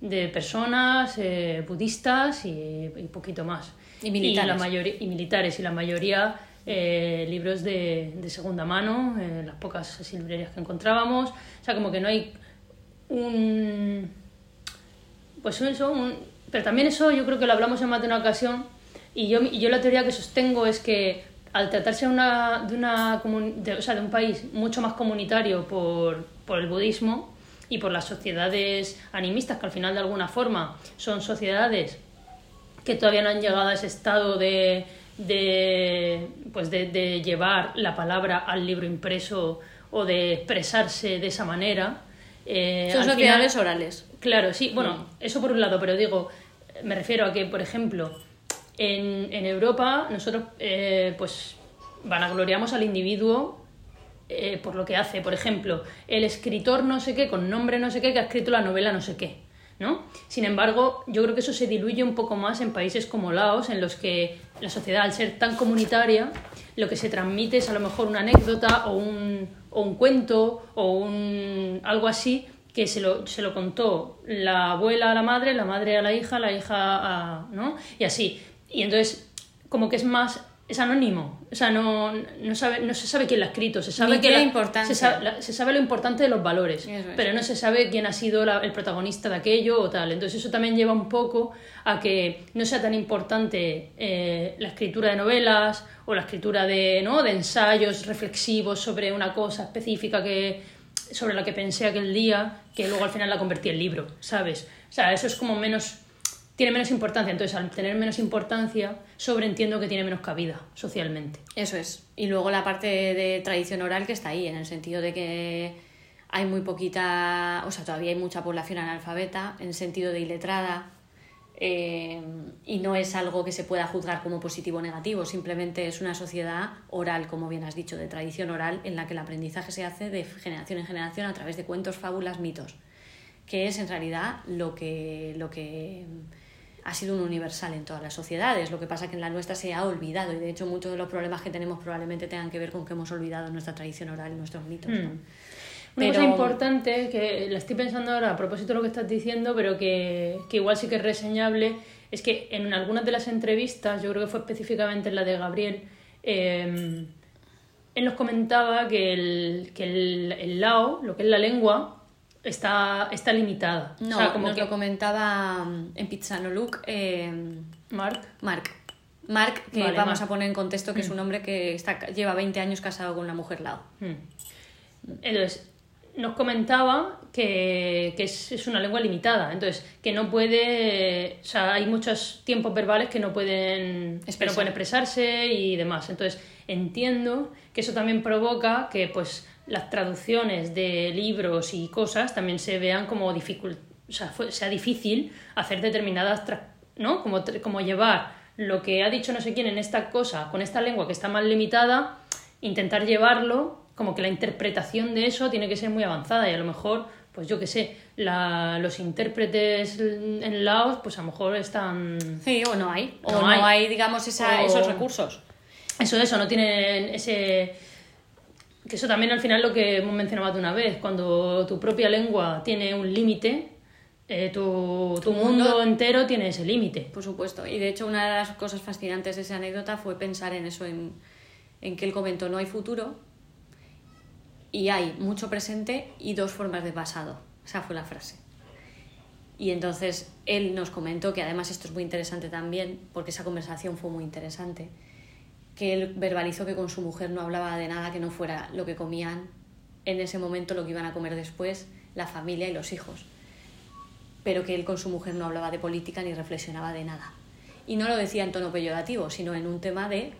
de personas eh, budistas y, y poquito más. Y militares. la mayoría, y militares y la mayoría eh, libros de, de segunda mano, eh, las pocas así librerías que encontrábamos. O sea, como que no hay un... Pues eso, un- pero también eso yo creo que lo hablamos en más de una ocasión y yo, y yo la teoría que sostengo es que al tratarse de, una, de, una de- o sea, de un país mucho más comunitario por, por el budismo y por las sociedades animistas, que al final de alguna forma son sociedades que todavía no han llegado a ese estado de, de, pues de, de llevar la palabra al libro impreso o de expresarse de esa manera. eh, Son sociedades final- orales. Claro, sí, bueno, eso por un lado, pero digo, me refiero a que, por ejemplo, en, Europa nosotros eh, pues vanagloriamos al individuo eh, por lo que hace. Por ejemplo, el escritor no sé qué, con nombre no sé qué, que ha escrito la novela no sé qué. ¿no? Sin embargo, yo creo que eso se diluye un poco más en países como Laos, en los que la sociedad, al ser tan comunitaria, lo que se transmite es a lo mejor una anécdota o un, o un cuento o un, algo así que se lo, se lo contó la abuela a la madre, la madre a la hija, la hija a... ¿no? Y así. Y entonces, como que es más... Es anónimo, o sea, no, no, sabe, no se sabe quién la ha escrito, se sabe Ni que la- se sabe, la- se sabe lo importante de los valores, es. pero no se sabe quién ha sido la- el protagonista de aquello o tal. Entonces eso también lleva un poco a que no sea tan importante eh, la escritura de novelas o la escritura de, ¿no? de ensayos reflexivos sobre una cosa específica que sobre la que pensé aquel día, que luego al final la convertí en libro, ¿sabes? O sea, eso es como menos tiene menos importancia, entonces al tener menos importancia, sobreentiendo que tiene menos cabida socialmente. Eso es. Y luego la parte de tradición oral que está ahí, en el sentido de que hay muy poquita, o sea, todavía hay mucha población analfabeta, en el sentido de iletrada, eh, y no es algo que se pueda juzgar como positivo o negativo, simplemente es una sociedad oral, como bien has dicho, de tradición oral, en la que el aprendizaje se hace de generación en generación a través de cuentos, fábulas, mitos, que es en realidad lo que, lo que ha sido un universal en todas las sociedades. Lo que pasa es que en la nuestra se ha olvidado y de hecho muchos de los problemas que tenemos probablemente tengan que ver con que hemos olvidado nuestra tradición oral y nuestros mitos. ¿no? Mm. Una Pero- cosa importante que la estoy pensando ahora a propósito de lo que estás diciendo, pero que, que igual sí que es reseñable, es que en algunas de las entrevistas, yo creo que fue específicamente en la de Gabriel, eh, él nos comentaba que, el, que el, el lao, lo que es la lengua, está, está limitada. No, o sea, como nos que lo comentaba mm, en Pizzanoluk eh, Mark, Mark. Mark, que Vale, vamos Mark. a poner en contexto que es un hombre que está, lleva 20 años casado con una mujer lao. Mm. Entonces, nos comentaba que, que es, es una lengua limitada, entonces, que no puede, o sea, hay muchos tiempos verbales que no pueden, que no pueden expresarse y demás. Entonces, entiendo que eso también provoca que, pues, las traducciones de libros y cosas también se vean como dificult, o sea, fue- sea difícil hacer determinadas, ¿no? Como, como llevar lo que ha dicho no sé quién en esta cosa, con esta lengua que está más limitada, intentar llevarlo, como que la interpretación de eso tiene que ser muy avanzada y a lo mejor, pues yo qué sé, la- los intérpretes en Laos, pues a lo mejor están... Sí, o no hay. O No no, hay. hay. digamos, esa, O- esos recursos. Eso, eso, no tienen ese... Que eso también al final lo que hemos mencionado de una vez, cuando tu propia lengua tiene un límite, eh, tu, tu mundo mundo- entero tiene ese límite. Por supuesto. Y de hecho, una de las cosas fascinantes de esa anécdota fue pensar en eso, en, en que él comentó: no hay futuro y hay mucho presente y dos formas de pasado. Esa fue la frase. Y entonces él nos comentó que además esto es muy interesante también, porque esa conversación fue muy interesante, que él verbalizó que con su mujer no hablaba de nada que no fuera lo que comían en ese momento, lo que iban a comer después, la familia y los hijos. Pero que él con su mujer no hablaba de política ni reflexionaba de nada. Y no lo decía en tono peyorativo, sino en un tema de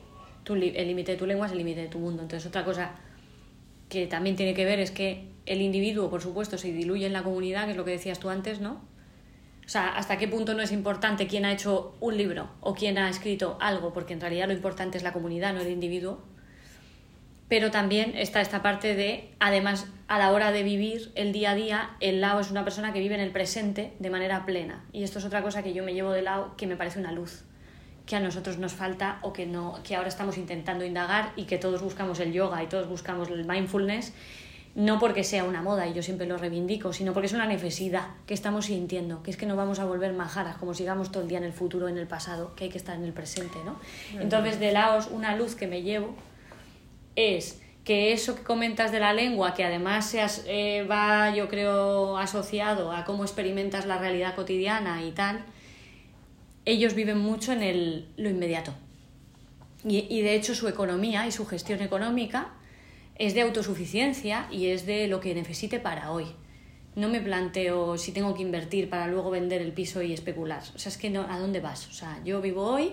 el límite de tu lengua es el límite de tu mundo. Entonces, otra cosa que también tiene que ver es que el individuo, por supuesto, se diluye en la comunidad, que es lo que decías tú antes, ¿no? O sea, hasta qué punto no es importante quién ha hecho un libro o quién ha escrito algo, porque en realidad lo importante es la comunidad, no el individuo. Pero también está esta parte de, además, a la hora de vivir el día a día, el Lao es una persona que vive en el presente de manera plena. Y esto es otra cosa que yo me llevo de Lao que me parece una luz, que a nosotros nos falta o que, no, que ahora estamos intentando indagar y que todos buscamos el yoga y todos buscamos el mindfulness no porque sea una moda y yo siempre lo reivindico, sino porque es una necesidad que estamos sintiendo, que es que no vamos a volver majaras como sigamos todo el día en el futuro, en el pasado, que hay que estar en el presente, ¿no? Entonces, de Laos, una luz que me llevo es que eso que comentas de la lengua, que además se eh, va, yo creo, asociado a cómo experimentas la realidad cotidiana y tal, ellos viven mucho en el, lo inmediato. Y, y de hecho su economía y su gestión económica es de autosuficiencia y es de lo que necesite para hoy. No me planteo si tengo que invertir para luego vender el piso y especular. O sea, es que no, ¿a dónde vas? O sea, yo vivo hoy,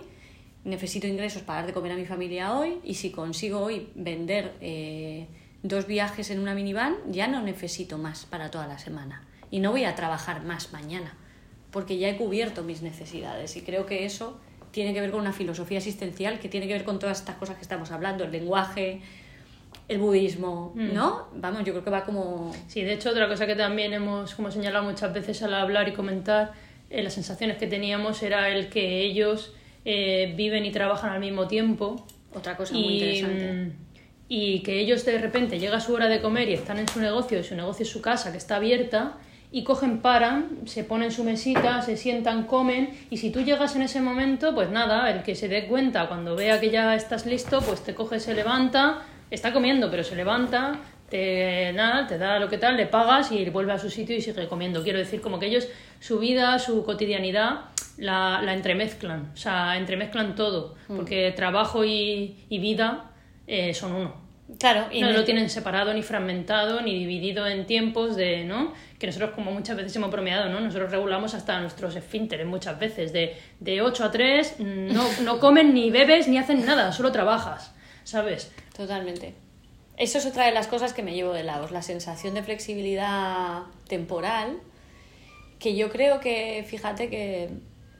necesito ingresos para dar de comer a mi familia hoy y si consigo hoy vender eh, dos viajes en una minivan, ya no necesito más para toda la semana. Y no voy a trabajar más mañana, porque ya he cubierto mis necesidades. Y creo que eso tiene que ver con una filosofía existencial que tiene que ver con todas estas cosas que estamos hablando, el lenguaje, el budismo, mm. ¿no? Vamos, yo creo que va como... Sí, de hecho, otra cosa que también hemos como señalado muchas veces al hablar y comentar, eh, las sensaciones que teníamos era el que ellos eh, viven y trabajan al mismo tiempo. Otra cosa muy interesante. Y que ellos de repente llega su hora de comer y están en su negocio, y su negocio es su casa, que está abierta, y cogen, paran, se ponen su mesita, se sientan, comen, y si tú llegas en ese momento, pues nada, el que se dé cuenta cuando vea que ya estás listo, pues te coge, se levanta, está comiendo, pero se levanta, te, nada, te da lo que tal, le pagas y vuelve a su sitio y sigue comiendo. Quiero decir, como que ellos, su vida, su cotidianidad, la, la entremezclan, o sea, entremezclan todo, mm. porque trabajo y, y vida eh, son uno. Claro, y no lo tienen separado, ni fragmentado, ni dividido en tiempos de, ¿no? Que nosotros, como muchas veces hemos bromeado, ¿no? Nosotros regulamos hasta nuestros esfínteres muchas veces, de, de 8 a 3, no, no comen ni bebes ni hacen nada, solo trabajas. ¿sabes? Totalmente. Eso es otra de las cosas que me llevo de Laos, la sensación de flexibilidad temporal, que yo creo que, fíjate que,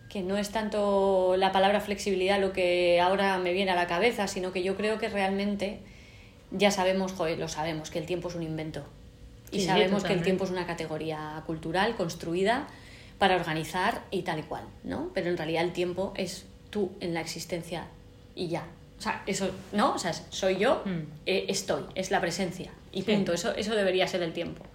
que no es tanto la palabra flexibilidad lo que ahora me viene a la cabeza, sino que yo creo que realmente ya sabemos, joder, lo sabemos, que el tiempo es un invento. Y sabemos que el tiempo es una categoría cultural construida para organizar y tal y cual, ¿no? Pero en realidad el tiempo es tú en la existencia y ya. O sea, eso, ¿no? O sea, soy yo, mm. eh, estoy, es la presencia. Y punto, eso, eso debería ser el tiempo.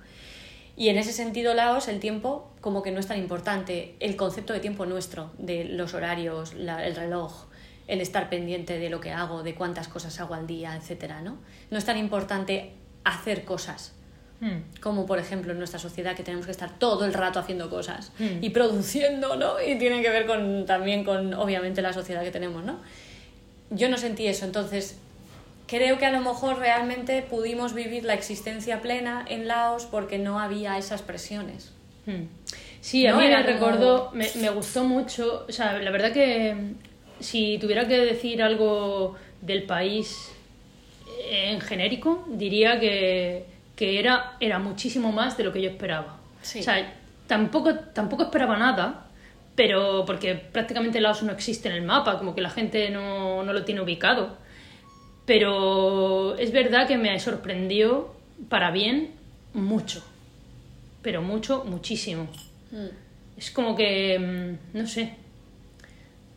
Y en ese sentido, Laos, el tiempo como que no es tan importante. El concepto de tiempo nuestro, de los horarios, el reloj, el estar pendiente de lo que hago, de cuántas cosas hago al día, etcétera, ¿no? No es tan importante hacer cosas. Mm. Como por ejemplo en nuestra sociedad que tenemos que estar todo el rato haciendo cosas mm. y produciendo, ¿no? Y tiene que ver con, también con, obviamente, la sociedad que tenemos, ¿no? Yo no sentí eso, entonces creo que a lo mejor realmente pudimos vivir la existencia plena en Laos porque no había esas presiones. Hmm. Sí, a mí me recordó, me, me, gustó mucho, o sea, la verdad que si tuviera que decir algo del país en genérico, diría que, que era, era muchísimo más de lo que yo esperaba. O sea, tampoco, tampoco esperaba nada, pero porque prácticamente Laos no existe en el mapa, como que la gente no, no lo tiene ubicado. Pero es verdad que me sorprendió para bien mucho, pero mucho, muchísimo. Mm. Es como que, mm, no sé,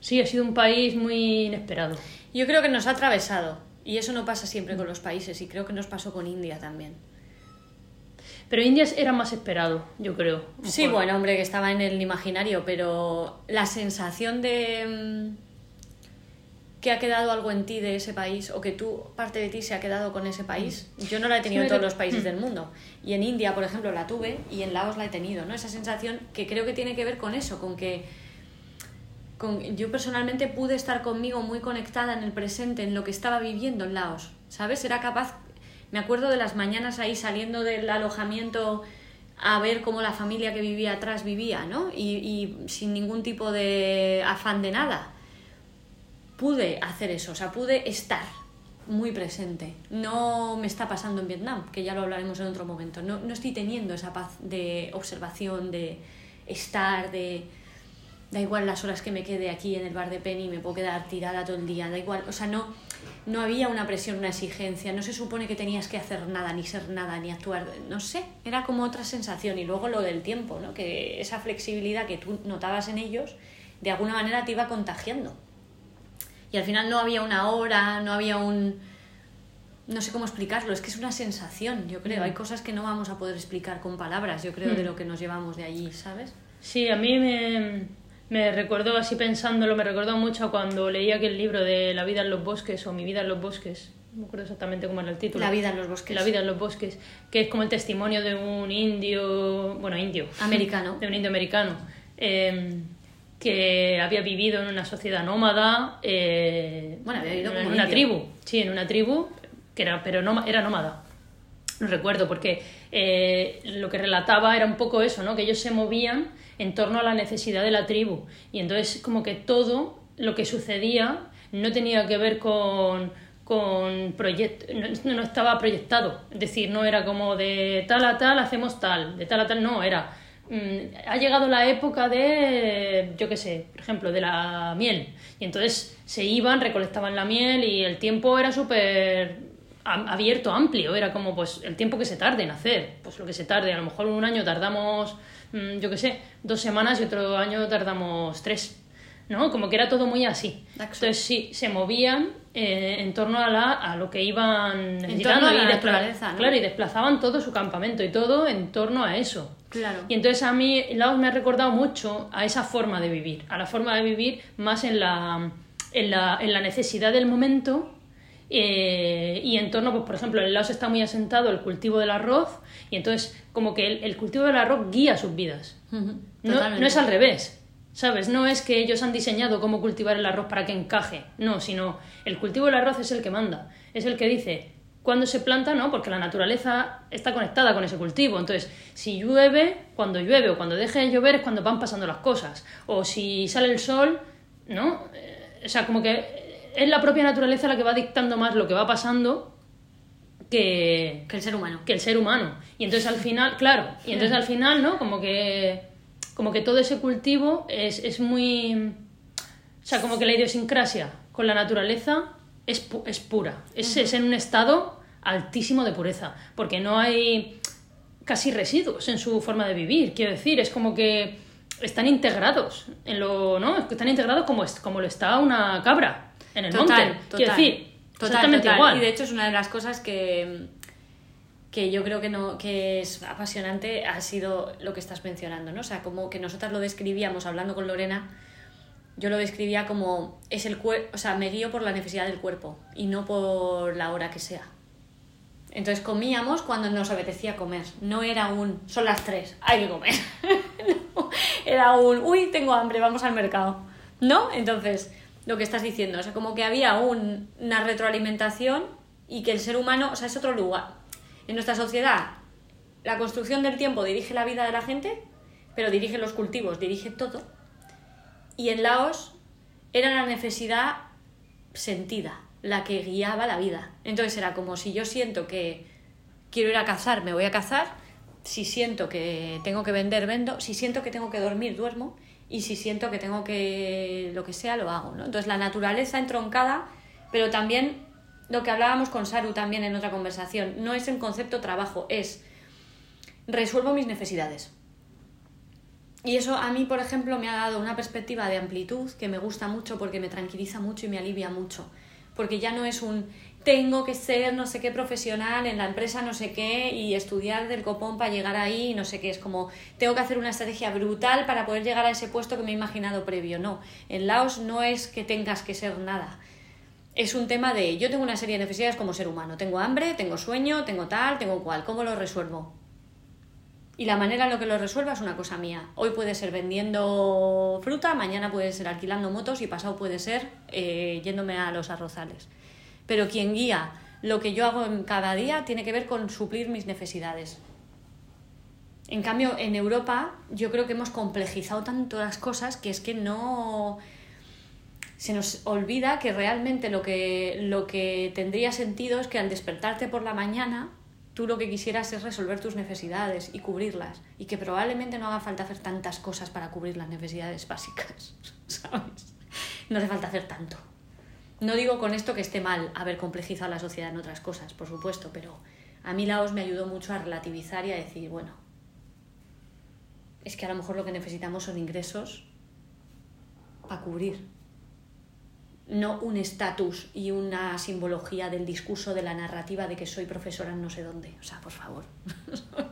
sí, ha sido un país muy inesperado. Yo creo que nos ha atravesado, y eso no pasa siempre con los países, y creo que nos pasó con India también. Pero Indias era más esperado, yo creo. Sí, bueno, hombre, que estaba en el imaginario, pero la sensación de mm, que ha quedado algo en ti de ese país o que tú, parte de ti se ha quedado con ese país, mm. yo no la he tenido en todos los países mm. del mundo. Y en India, por ejemplo, la tuve y en Laos la he tenido, ¿no? Esa sensación que creo que tiene que ver con eso, con que con, yo personalmente pude estar conmigo muy conectada en el presente, en lo que estaba viviendo en Laos, ¿sabes? Era capaz, me acuerdo de las mañanas ahí saliendo del alojamiento a ver cómo la familia que vivía atrás vivía, ¿no? Y, sin ningún tipo de afán de nada. Pude hacer eso, o sea, pude estar muy presente. No me está pasando en Vietnam, que ya lo hablaremos en otro momento. No, no estoy teniendo esa paz de observación, de estar, de da igual las horas que me quede aquí en el bar de Penny, me puedo quedar tirada todo el día, da igual, o sea, no, no había una presión, una exigencia, no se supone que tenías que hacer nada, ni ser nada, ni actuar, no sé, era como otra sensación y luego lo del tiempo, ¿no? que esa flexibilidad que tú notabas en ellos, de alguna manera te iba contagiando. Y al final no había una hora, no había un... No sé cómo explicarlo, es que es una sensación, yo creo. Mm. Hay cosas que no vamos a poder explicar con palabras, yo creo, de Mm. lo que nos llevamos de allí, ¿sabes? Sí, a mí me, me recordó, así pensándolo, me recordó mucho cuando leí aquel libro de La vida en los bosques o Mi vida en los bosques. No me acuerdo exactamente cómo era el título. La vida en los bosques. La vida en los bosques, que es como el testimonio de un indio, bueno, indio. Americano. De un indio americano. eh, que había vivido en una sociedad nómada. eh, Bueno, había vivido en como una indio. tribu. Sí, en una tribu, que era, pero nóma- era nómada. No recuerdo, porque eh, lo que relataba era un poco eso, ¿no? Que ellos se movían en torno a la necesidad de la tribu. Y entonces, como que todo lo que sucedía no tenía que ver con, con proyecto, no, no estaba proyectado. Es decir, no era como de tal a tal hacemos tal, de tal a tal, no, era. mm, ha llegado la época de, yo qué sé, por ejemplo, de la miel. Y entonces se iban, recolectaban la miel y el tiempo era súper abierto, amplio, era como pues el tiempo que se tarde en hacer, pues lo que se tarde, a lo mejor un año tardamos, mm, yo qué sé, dos semanas y otro año tardamos tres, ¿no? Como que era todo muy así. Entonces sí, se movían eh, en torno a, la, a lo que iban la y. Claro, y desplazaban todo su campamento y todo en torno a eso. Claro. Y entonces a mí Laos me ha recordado mucho a esa forma de vivir, a la forma de vivir más en la, en la, en la necesidad del momento eh, y en torno, pues por ejemplo, en Laos está muy asentado el cultivo del arroz y entonces como que el, el cultivo del arroz guía sus vidas. No es al revés, ¿sabes? No es que ellos han diseñado cómo cultivar el arroz para que encaje, no, sino el cultivo del arroz es el que manda, es el que dice cuándo se planta, ¿no? Porque la naturaleza está conectada con ese cultivo. Entonces, si llueve, cuando llueve o cuando deje de llover es cuando van pasando las cosas. O si sale el sol, ¿no? Eh, o sea, como que es la propia naturaleza la que va dictando más lo que va pasando que, Que el ser humano. que el ser humano. Y entonces al final, claro, y entonces al final, ¿no? Como que, como que todo ese cultivo es, es muy... O sea, como que la idiosincrasia con la naturaleza es, pu- es pura. Es, es en un estado altísimo de pureza, porque no hay casi residuos en su forma de vivir. Quiero decir, es como que están integrados en lo, ¿no? Están integrados como, es- como lo está una cabra en el Total, monte. total. Quiero decir, Total, exactamente total. igual. Y de hecho es una de las cosas que, que yo creo que, no, que es apasionante, ha sido lo que estás mencionando, ¿no? O sea, como que nosotras lo describíamos hablando con Lorena, yo lo describía como es el cuerpo, o sea, me guío por la necesidad del cuerpo y no por la hora que sea. Entonces comíamos cuando nos apetecía comer. No era un, son las tres, hay que comer. No, era un, uy, tengo hambre, vamos al mercado. ¿No? Entonces, lo que estás diciendo, o sea, como que había un- una retroalimentación y que el ser humano, o sea, es otro lugar. En nuestra sociedad, la construcción del tiempo dirige la vida de la gente, pero dirige los cultivos, dirige todo. Y en Laos era la necesidad sentida la que guiaba la vida. Entonces era como si yo siento que quiero ir a cazar, me voy a cazar. Si siento que tengo que vender, vendo. Si siento que tengo que dormir, duermo. Y si siento que tengo que lo que sea, lo hago. ¿no? Entonces la naturaleza entroncada, pero también lo que hablábamos con Saru también en otra conversación, no es el concepto trabajo, es resuelvo mis necesidades. Y eso a mí, por ejemplo, me ha dado una perspectiva de amplitud que me gusta mucho porque me tranquiliza mucho y me alivia mucho. Porque ya no es un tengo que ser no sé qué profesional en la empresa no sé qué y estudiar del copón para llegar ahí no sé qué. Es como tengo que hacer una estrategia brutal para poder llegar a ese puesto que me he imaginado previo. No, en Laos no es que tengas que ser nada. Es un tema de yo tengo una serie de necesidades como ser humano. Tengo hambre, tengo sueño, tengo tal, tengo cual. ¿Cómo lo resuelvo? Y la manera en la que lo resuelva es una cosa mía. Hoy puede ser vendiendo fruta, mañana puede ser alquilando motos y pasado puede ser eh, yéndome a los arrozales. Pero quien guía lo que yo hago en cada día tiene que ver con suplir mis necesidades. En cambio, en Europa yo creo que hemos complejizado tanto las cosas que es que no se nos olvida que realmente lo que, lo que tendría sentido es que al despertarte por la mañana tú lo que quisieras es resolver tus necesidades y cubrirlas y que probablemente no haga falta hacer tantas cosas para cubrir las necesidades básicas, ¿sabes? No hace falta hacer tanto. No digo con esto que esté mal haber complejizado la sociedad en otras cosas, por supuesto, pero a mí Laos me ayudó mucho a relativizar y a decir, bueno, es que a lo mejor lo que necesitamos son ingresos para cubrir no un estatus y una simbología del discurso de la narrativa de que soy profesora en no sé dónde. O sea, por favor.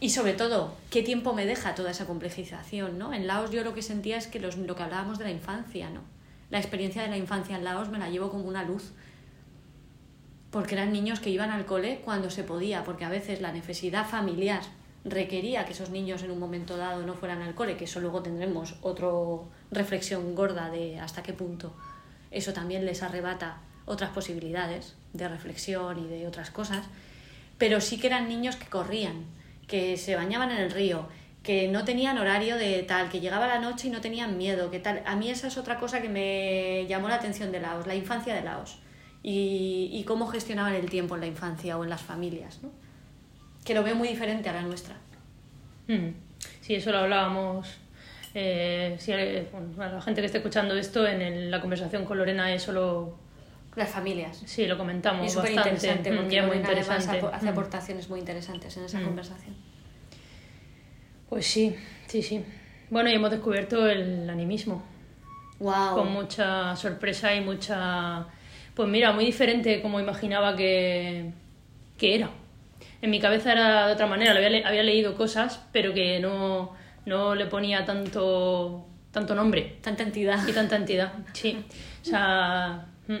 y sobre todo, ¿qué tiempo me deja toda esa complejización? ¿no? En Laos yo lo que sentía es que lo que hablábamos de la infancia, ¿no? La experiencia de la infancia en Laos me la llevo como una luz. Porque eran niños que iban al cole cuando se podía, porque a veces la necesidad familiar requería que esos niños en un momento dado no fueran al cole, que eso luego tendremos otra reflexión gorda de hasta qué punto eso también les arrebata otras posibilidades de reflexión y de otras cosas, pero sí que eran niños que corrían, que se bañaban en el río, que no tenían horario de tal, que llegaba la noche y no tenían miedo, que tal. A mí esa es otra cosa que me llamó la atención de Laos, la infancia de Laos y, y cómo gestionaban el tiempo en la infancia o en las familias. ¿no? que lo veo muy diferente a la nuestra. Mm. Sí, eso lo hablábamos. Eh, eh, a la gente que esté escuchando esto, en la conversación con Lorena eso lo... Las familias. Sí, lo comentamos es bastante. interesante mm, porque muy interesante. hace mm. aportaciones muy interesantes en esa conversación. Pues sí, sí, sí. Bueno, y hemos descubierto el animismo. Wow. Con mucha sorpresa y mucha... Pues mira, muy diferente como imaginaba que, que era en mi cabeza era de otra manera, había, había leído cosas, pero que no, no le ponía tanto, tanto nombre. Tanta entidad. Y tanta entidad, sí. O sea, mm.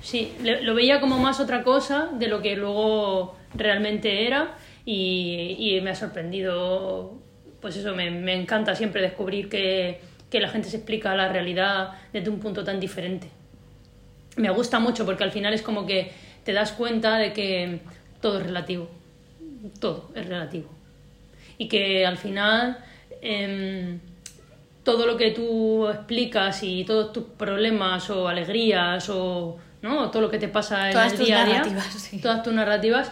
sí, lo veía como más otra cosa de lo que luego realmente era y, y me ha sorprendido, pues eso, me, me encanta siempre descubrir que, que la gente se explica la realidad desde un punto tan diferente. Me gusta mucho porque al final es como que te das cuenta de que todo es relativo. Todo es relativo. Y que al final em, todo lo que tú explicas y todos tus problemas o alegrías o ¿no? todo lo que te pasa en el día a día, todas tus narrativas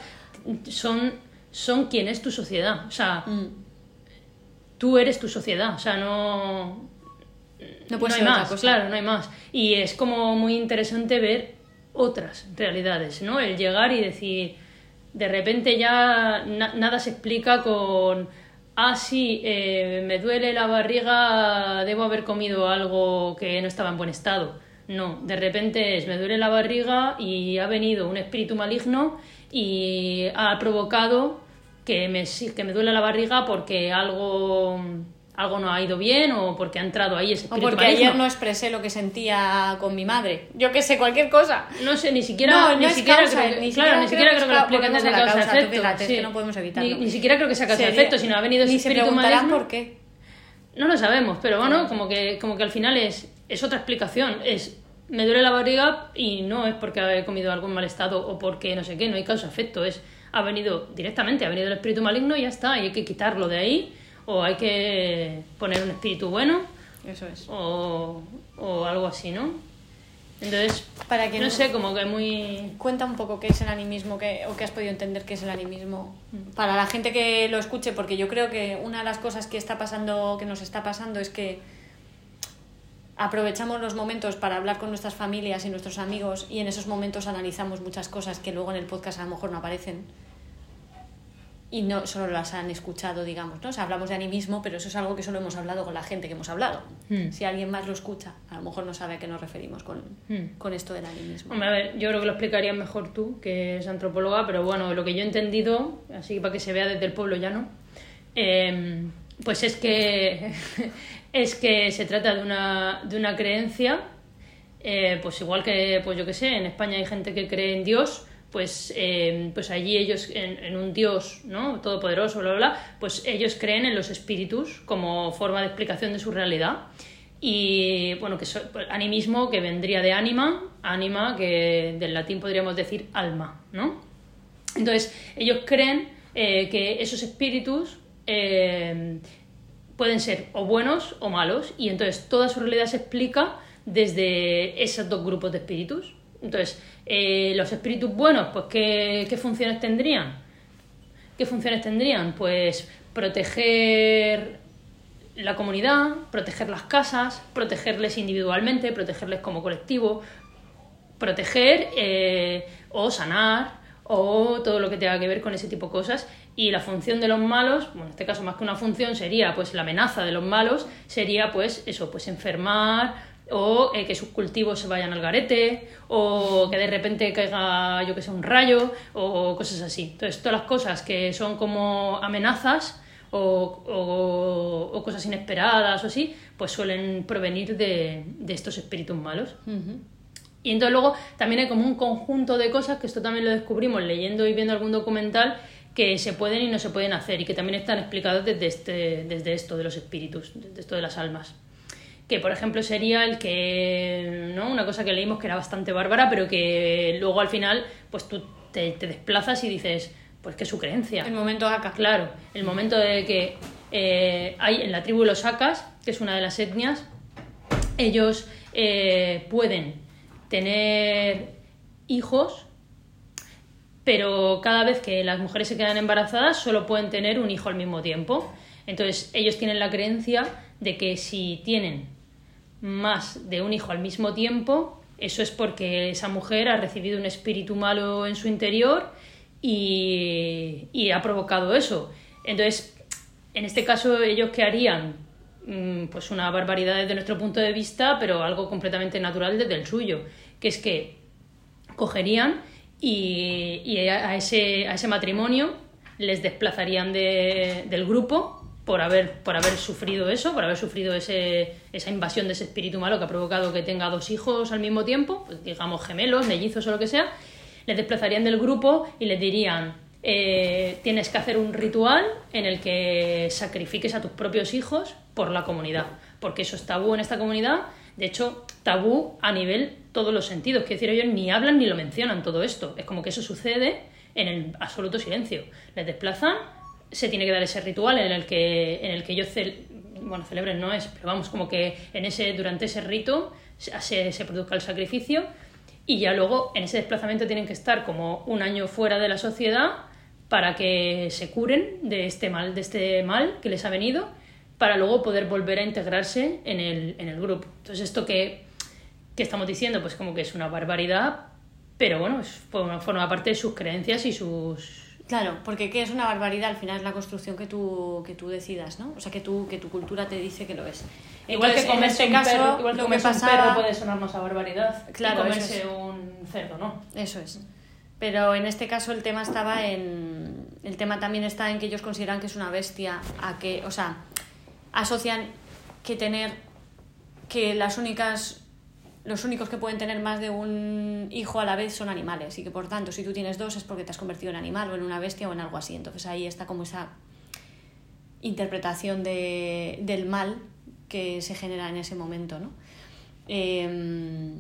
son, son quien es tu sociedad. O sea, mm. tú eres tu sociedad. O sea, no. No, puede hay más, claro, no hay más. Y es como muy interesante ver otras realidades, ¿no? El llegar y decir, de repente ya nada se explica con, ah, sí, eh, me duele la barriga, debo haber comido algo que no estaba en buen estado. No, de repente es, me duele la barriga y ha venido un espíritu maligno y ha provocado que me, que me duele la barriga porque algo algo no ha ido bien o porque ha entrado ahí ese espíritu O porque ayer no expresé lo que sentía con mi madre. Yo qué sé, cualquier cosa. No sé, ni siquiera... ni, siquiera creo, ni claro, ni siquiera creo que lo expliquen desde causa-efecto. Sí. no podemos evitarlo. Ni, siquiera creo que sea causa-efecto, sino ha venido ese espíritu maligno. por qué. No lo sabemos, pero bueno, como que, como que al final es, es otra explicación. Es, me duele la barriga y no es porque he comido algún mal estado o porque no sé qué, no hay causa-efecto. Es, ha venido directamente, ha venido el espíritu maligno y ya está, y hay que quitarlo de ahí o hay que poner un espíritu bueno. Eso es. O, o algo así, ¿no? Entonces, para que no, sé, como que muy... Cuenta un poco qué es el animismo que, o qué has podido entender qué es el animismo mm. para la gente que lo escuche, porque yo creo que una de las cosas que está pasando, que nos está pasando es que aprovechamos los momentos para hablar con nuestras familias y nuestros amigos y en esos momentos analizamos muchas cosas que luego en el podcast a lo mejor no aparecen y no solo las han escuchado, digamos, ¿no? O sea, hablamos de animismo, pero eso es algo que solo hemos hablado con la gente que hemos hablado. Hmm. Si alguien más lo escucha, a lo mejor no sabe a qué nos referimos con, hmm. con esto del animismo. Hombre, a ver, yo creo que lo explicarías mejor tú, que es antropóloga, pero bueno, lo que yo he entendido, así para que se vea desde el pueblo llano, eh, pues es que, es que se trata de una, de una creencia, eh, pues igual que, pues yo que sé, en España hay gente que cree en Dios, pues, eh, pues allí ellos, en, en, un Dios ¿no? todopoderoso, bla, bla, bla, pues ellos creen en los espíritus como forma de explicación de su realidad. Y bueno, que pues, animismo que vendría de anima, anima que del latín podríamos decir alma, ¿no? Entonces, ellos creen eh, que esos espíritus pueden ser o buenos o malos, y entonces toda su realidad se explica desde esos dos grupos de espíritus. Entonces, eh, los espíritus buenos, pues ¿qué, ¿qué funciones tendrían? ¿Qué funciones tendrían? Pues proteger la comunidad, proteger las casas, protegerles individualmente, protegerles como colectivo, proteger eh, o sanar o todo lo que tenga que ver con ese tipo de cosas. Y la función de los malos, bueno, en este caso más que una función sería pues la amenaza de los malos, sería pues eso, pues enfermar o eh, que sus cultivos se vayan al garete o que de repente caiga yo que sé un rayo o cosas así. Entonces todas las cosas que son como amenazas o, o, o, cosas inesperadas o así, pues suelen provenir de, de estos espíritus malos. Uh -huh. Y entonces luego también hay como un conjunto de cosas, que esto también lo descubrimos leyendo y viendo algún documental, que se pueden y no se pueden hacer y que también están explicados desde, este, desde esto de los espíritus, desde esto de las almas. Que por ejemplo sería el que, ¿no? Una cosa que leímos que era bastante bárbara, pero que luego al final, pues tú te, te desplazas y dices, pues que es su creencia. El momento Aka. Claro, el momento de que eh, hay en la tribu de los Akas, que es una de las etnias, ellos eh, pueden tener hijos, pero cada vez que las mujeres se quedan embarazadas solo pueden tener un hijo al mismo tiempo. Entonces ellos tienen la creencia de que si tienen más de un hijo al mismo tiempo, eso es porque esa mujer ha recibido un espíritu malo en su interior y, y, ha provocado eso. Entonces, en este caso, ellos qué harían? Pues una barbaridad desde nuestro punto de vista, pero algo completamente natural desde el suyo, que es que cogerían y, y a, ese, a ese matrimonio les desplazarían de, del grupo por haber, por haber sufrido eso, por haber sufrido ese, esa invasión de ese espíritu malo que ha provocado que tenga dos hijos al mismo tiempo, pues digamos gemelos, mellizos o lo que sea, les desplazarían del grupo y les dirían, eh, tienes que hacer un ritual en el que sacrifiques a tus propios hijos por la comunidad, porque eso es tabú en esta comunidad, de hecho, tabú a nivel todos los sentidos, es decir, ellos ni hablan ni lo mencionan todo esto, es como que eso sucede en el absoluto silencio, les desplazan, se tiene que dar ese ritual en el que, en el que ellos bueno, celebren no es, pero vamos, como que en ese, durante ese rito se, se produzca el sacrificio y ya luego en ese desplazamiento tienen que estar como un año fuera de la sociedad para que se curen de este mal, de este mal que les ha venido, para luego poder volver a integrarse en el, en el grupo. Entonces, esto que, que estamos diciendo, pues como que es una barbaridad, pero bueno, es, forma, forma parte de sus creencias y sus, Claro, porque ¿qué es una barbaridad? Al final es la construcción que tú, que tú decidas, ¿no? O sea, que, tú, que tu cultura te dice que lo es. Igual Entonces, que comerse en este caso, perro, igual que pasaba... un perro puede sonarnos a barbaridad. Claro, y comerse es. un cerdo, ¿no? Eso es. Pero en este caso el tema estaba en... El tema también está en que ellos consideran que es una bestia, a que, o sea, asocian que tener que las únicas los únicos que pueden tener más de un hijo a la vez son animales y que por tanto si tú tienes dos es porque te has convertido en animal o en una bestia o en algo así. Entonces ahí está como esa interpretación de, del mal que se genera en ese momento. ¿no? Eh,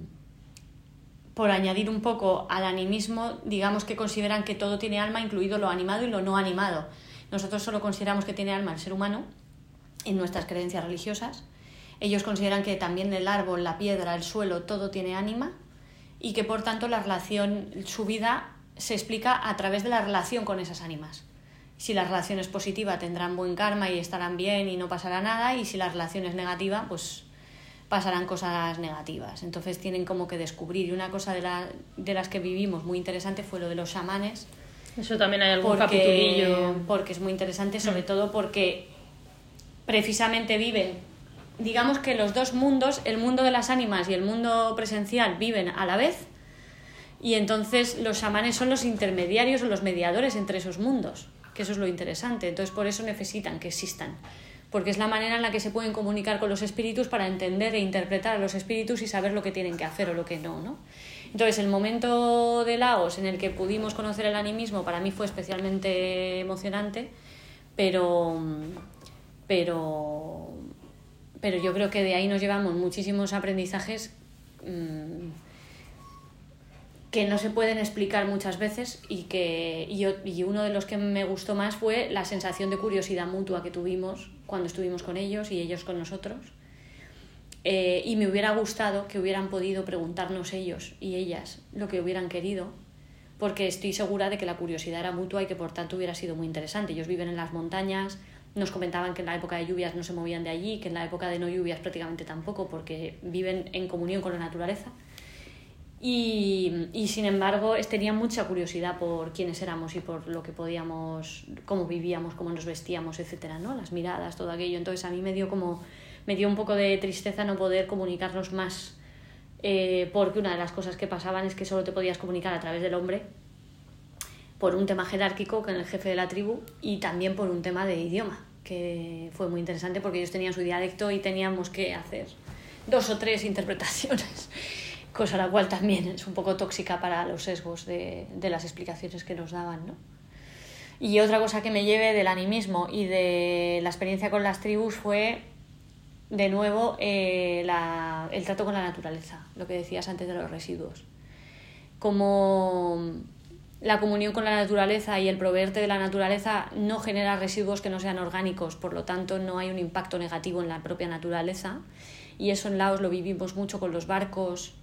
por añadir un poco al animismo, digamos que consideran que todo tiene alma, incluido lo animado y lo no animado. Nosotros solo consideramos que tiene alma el ser humano en nuestras creencias religiosas ellos consideran que también el árbol, la piedra, el suelo, todo tiene ánima y que por tanto la relación, su vida se explica a través de la relación con esas ánimas. Si la relación es positiva tendrán buen karma y estarán bien y no pasará nada y si la relación es negativa pues pasarán cosas negativas. Entonces tienen como que descubrir y una cosa de, la, de las que vivimos muy interesante fue lo de los chamanes. Eso también hay algún porque, capitulillo. Porque es muy interesante, sobre todo porque precisamente viven digamos que los dos mundos, el mundo de las ánimas y el mundo presencial, viven a la vez. Y entonces los chamanes son los intermediarios o los mediadores entre esos mundos, que eso es lo interesante. Entonces por eso necesitan que existan, porque es la manera en la que se pueden comunicar con los espíritus para entender e interpretar a los espíritus y saber lo que tienen que hacer o lo que no, ¿no? Entonces, el momento de Laos en el que pudimos conocer el animismo para mí fue especialmente emocionante, pero, pero, pero yo creo que de ahí nos llevamos muchísimos aprendizajes mmm, que no se pueden explicar muchas veces y que y, uno de los que me gustó más fue la sensación de curiosidad mutua que tuvimos cuando estuvimos con ellos y ellos con nosotros. Eh, y me hubiera gustado que hubieran podido preguntarnos ellos y ellas lo que hubieran querido, porque estoy segura de que la curiosidad era mutua y que por tanto hubiera sido muy interesante. Ellos viven en las montañas, nos comentaban que en la época de lluvias no se movían de allí, que en la época de no lluvias prácticamente tampoco, porque viven en comunión con la naturaleza. Y, y, sin embargo tenían mucha curiosidad por quiénes éramos y por lo que podíamos, cómo vivíamos, cómo nos vestíamos, etcétera, ¿no? Las miradas, todo aquello. Entonces a mí me dio como me dio un poco de tristeza no poder comunicarnos más, eh, porque una de las cosas que pasaban es que solo te podías comunicar a través del hombre por un tema jerárquico con el jefe de la tribu y también por un tema de idioma, que fue muy interesante porque ellos tenían su dialecto y teníamos que hacer dos o tres interpretaciones cosa la cual también es un poco tóxica para los sesgos de, de las explicaciones que nos daban, ¿no? Y otra cosa que me lleve del animismo y de la experiencia con las tribus fue, de nuevo, eh, la, el trato con la naturaleza, lo que decías antes de los residuos. Como la comunión con la naturaleza y el proveerte de la naturaleza no genera residuos que no sean orgánicos, por lo tanto no hay un impacto negativo en la propia naturaleza. Y eso en Laos lo vivimos mucho con los barcos,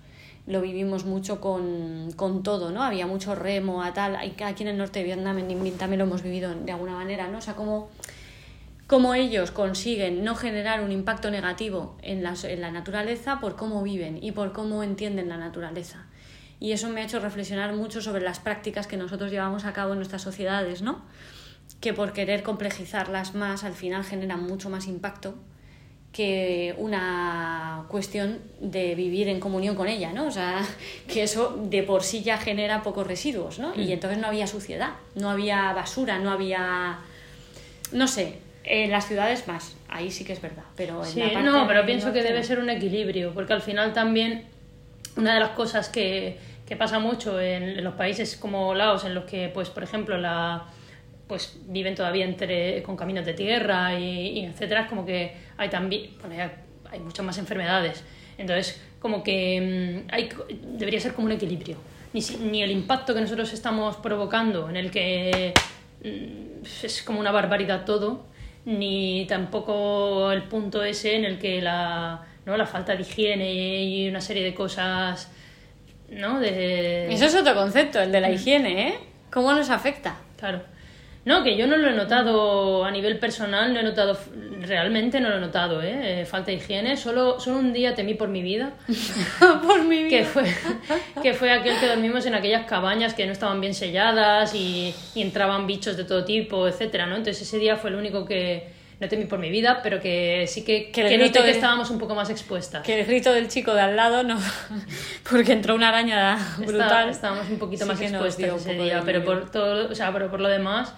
lo vivimos mucho con, con, todo, ¿no? Había mucho remo, a tal. Aquí en el norte de Vietnam, en también lo hemos vivido de alguna manera, ¿no? O sea, como ellos consiguen no generar un impacto negativo en la, en la naturaleza por cómo viven y por cómo entienden la naturaleza. Y eso me ha hecho reflexionar mucho sobre las prácticas que nosotros llevamos a cabo en nuestras sociedades, ¿no? Que por querer complejizarlas más, al final generan mucho más impacto que una cuestión de vivir en comunión con ella, ¿no? O sea, que eso de por sí ya genera pocos residuos, ¿no? Y mm. entonces no había suciedad, no había basura, no había... No sé, en las ciudades más, ahí sí que es verdad, pero en sí, la parte no, pero pienso que debe ser un equilibrio, porque al final también una de las cosas que, que pasa mucho en los países como Laos, en los que, pues, por ejemplo, la pues viven todavía entre, con caminos de tierra y, etcétera, es como que hay también, bueno, hay muchas más enfermedades. Entonces, como que mm, hay, debería ser como un equilibrio. Ni, ni el impacto que nosotros estamos provocando, en el que mm, es como una barbaridad todo, ni tampoco el punto ese en el que la, ¿no? la falta de higiene y una serie de cosas. ¿No? De... Eso es otro concepto, el de la mm. higiene, ¿eh? ¿Cómo nos afecta? Claro. No, que yo no lo he notado a nivel personal, no he notado, realmente no lo he notado, ¿eh? eh falta de higiene. Solo, solo un día temí por mi vida. por mi vida. Que fue, que fue aquel que dormimos en aquellas cabañas que no estaban bien selladas y, y entraban bichos de todo tipo, etcétera, ¿no? Entonces ese día fue el único que, no temí por mi vida, pero que sí que, que, que noté que estábamos un poco más expuestas. Que el grito del chico de al lado no, porque entró una araña brutal. estábamos un poquito más expuestas ese día, pero por todo, o sea, pero por lo demás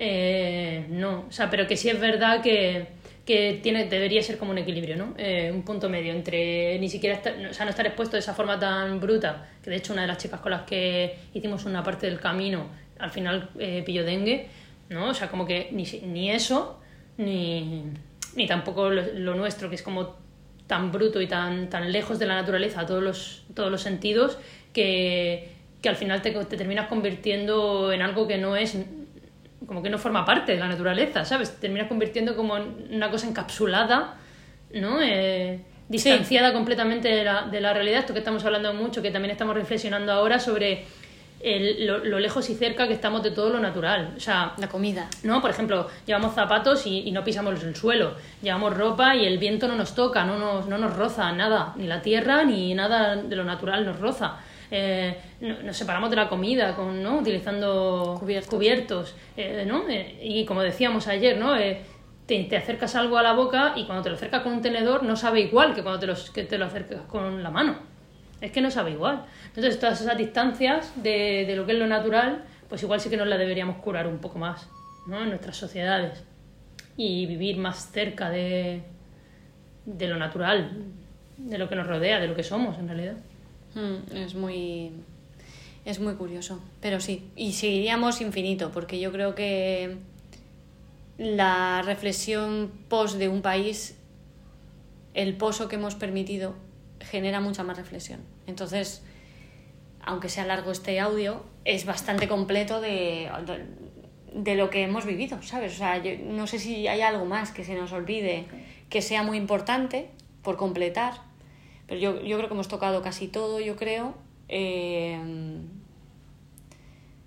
eh, no, o sea, pero que sí es verdad que, que tiene, debería ser como un equilibrio, ¿no? Eh, un punto medio entre ni siquiera estar, o sea, no estar expuesto de esa forma tan bruta, que de hecho una de las chicas con las que hicimos una parte del camino al final eh, pilló dengue, ¿no? O sea, como que ni, ni eso, ni, ni tampoco lo, nuestro, que es como tan bruto y tan, tan lejos de la naturaleza a todos los, todos los sentidos, que, que al final te, te terminas convirtiendo en algo que no es como que no forma parte de la naturaleza, ¿sabes? Termina convirtiendo como en una cosa encapsulada, ¿no? Eh, distanciada completamente de la, de la realidad, esto que estamos hablando mucho, que también estamos reflexionando ahora sobre el, lo, lejos y cerca que estamos de todo lo natural. O sea, la comida. ¿no? Por ejemplo, llevamos zapatos y, y, no pisamos el suelo. Llevamos ropa y el viento no nos toca, no nos, no nos roza nada. Ni la tierra ni nada de lo natural nos roza. Eh, nos separamos de la comida con, ¿no? utilizando cubiertos, eh, ¿no? Eh, y como decíamos ayer, ¿no? Te, te, acercas algo a la boca y cuando te lo acercas con un tenedor no sabe igual que cuando te, los, que te lo acercas con la mano. Es que no sabe igual. Entonces, todas esas distancias de, de lo que es lo natural, pues igual sí que nos la deberíamos curar un poco más ¿no? en nuestras sociedades y vivir más cerca de, de lo natural, de lo que nos rodea, de lo que somos en realidad. Mm, es muy. Es muy curioso. Pero sí. Y seguiríamos infinito, porque yo creo que la reflexión post de un país, el pozo que hemos permitido, genera mucha más reflexión. Entonces, aunque sea largo este audio, es bastante completo de, de lo que hemos vivido, ¿sabes? O sea, yo no sé si hay algo más que se nos olvide que sea muy importante por completar, pero yo, yo creo que hemos tocado casi todo, yo creo, eh,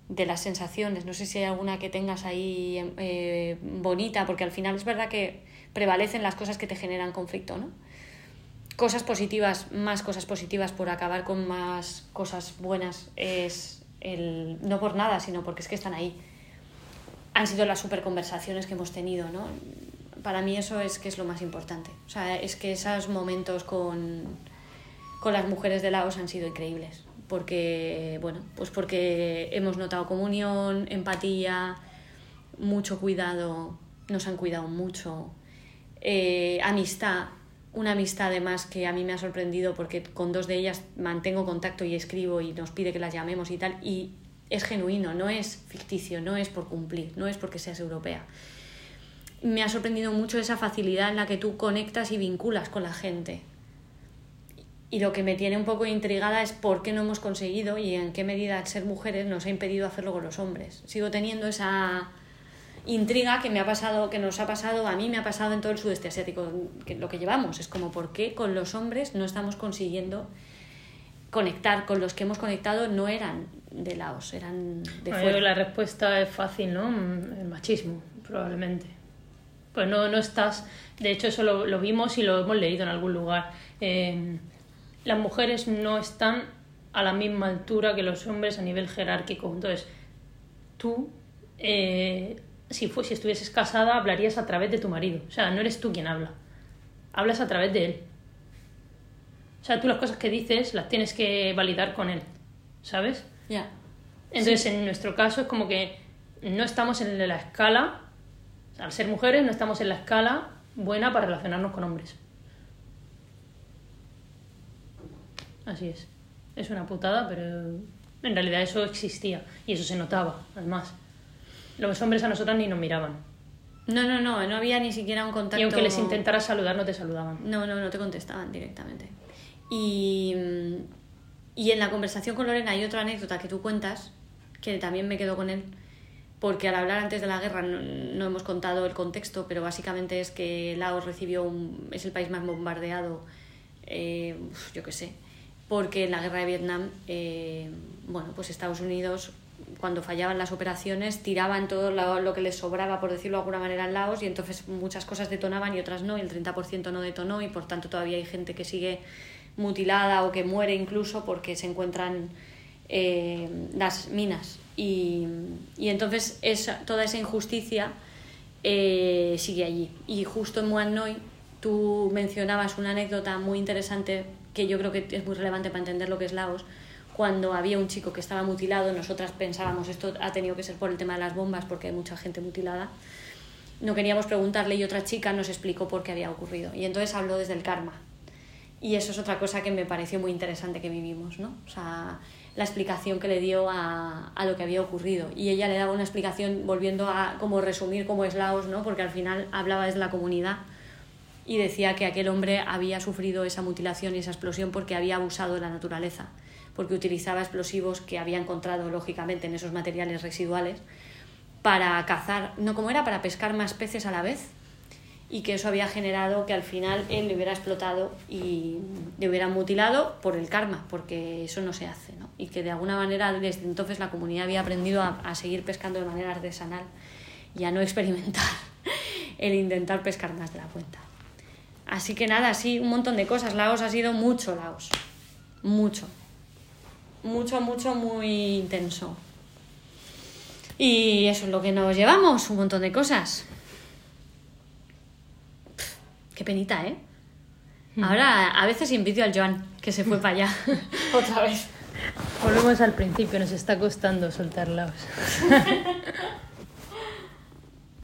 de las sensaciones. No sé si hay alguna que tengas ahí eh, bonita, porque al final es verdad que prevalecen las cosas que te generan conflicto, ¿no? Cosas positivas, más cosas positivas por acabar con más cosas buenas es el no por nada, sino porque es que están ahí han sido las super conversaciones que hemos tenido, ¿no? Para mí eso es que es lo más importante. O sea, es que esos momentos con, con las mujeres de Laos han sido increíbles. Porque, bueno, pues porque hemos notado comunión, empatía, mucho cuidado, nos han cuidado mucho, eh, amistad, una amistad además que a mí me ha sorprendido porque con dos de ellas mantengo contacto y escribo y nos pide que las llamemos y tal, y es genuino, no es ficticio, no es por cumplir, no es porque seas europea. Me ha sorprendido mucho esa facilidad en la que tú conectas y vinculas con la gente. Y lo que me tiene un poco intrigada es por qué no hemos conseguido y en qué medida ser mujeres nos ha impedido hacerlo con los hombres. Sigo teniendo esa intriga que me ha pasado, que nos ha pasado, a mí me ha pasado en todo el sudeste asiático, que lo que llevamos es como por qué con los hombres no estamos consiguiendo conectar con los que hemos conectado no eran de Laos, eran de fuera. La respuesta es fácil, ¿no? El machismo, probablemente. Pues no, no estás. De hecho, eso lo, lo vimos y lo hemos leído en algún lugar. Eh, las mujeres no están a la misma altura que los hombres a nivel jerárquico. Entonces, tú, eh, si, si estuvieses casada, hablarías a través de tu marido. O sea, no eres tú quien habla. Hablas a través de él. O sea, tú las cosas que dices las tienes que validar con él. ¿Sabes? Ya. Entonces, en nuestro caso es como que no estamos en la escala, al ser mujeres, no estamos en la escala buena para relacionarnos con hombres. Así es. Es una putada, pero en realidad eso existía y eso se notaba, además. Los hombres a nosotras ni nos miraban. No, no, no, no había ni siquiera un contacto. Y aunque les intentara saludar, no te saludaban. No, no, no te contestaban directamente. Y, y en la conversación con Lorena hay otra anécdota que tú cuentas, que también me quedo con él, porque al hablar antes de la guerra no, hemos contado el contexto, pero básicamente es que Laos recibió un, es el país más bombardeado, eh, yo qué sé, porque en la guerra de Vietnam, eh, bueno, pues Estados Unidos cuando fallaban las operaciones tiraban todo lo, que les sobraba, por decirlo de alguna manera, en Laos y entonces muchas cosas detonaban y otras no, y el 30% no detonó y por tanto todavía hay gente que sigue mutilada o que muere incluso porque se encuentran eh, las minas. Y, y entonces esa, toda esa injusticia eh, sigue allí. Y justo en Muan Noi tú mencionabas una anécdota muy interesante que yo creo que es muy relevante para entender lo que es Laos. Cuando había un chico que estaba mutilado, nosotras pensábamos esto ha tenido que ser por el tema de las bombas porque hay mucha gente mutilada. No queríamos preguntarle y otra chica nos explicó por qué había ocurrido. Y entonces habló desde el karma y eso es otra cosa que me pareció muy interesante que vivimos, ¿no? O sea, la explicación que le dio a, a, lo que había ocurrido. Y ella le daba una explicación volviendo a como resumir cómo es Laos, ¿no? Porque al final hablaba desde la comunidad y decía que aquel hombre había sufrido esa mutilación y esa explosión porque había abusado de la naturaleza, porque utilizaba explosivos que había encontrado lógicamente en esos materiales residuales para cazar, no como era, para pescar más peces a la vez y que eso había generado que al final él le hubiera explotado y le hubiera mutilado por el karma, porque eso no se hace, ¿no? Y que de alguna manera desde entonces la comunidad había aprendido a, seguir pescando de manera artesanal y a no experimentar el intentar pescar más de la cuenta. Así que nada, sí, un montón de cosas. Laos ha sido mucho Laos. Mucho. Mucho, mucho, muy intenso. Y eso es lo que nos llevamos, un montón de cosas. Qué penita, ¿eh? Hmm. Ahora, a veces invito al Joan, que se fue para allá. Otra vez. Volvemos al principio, nos está costando soltarlos.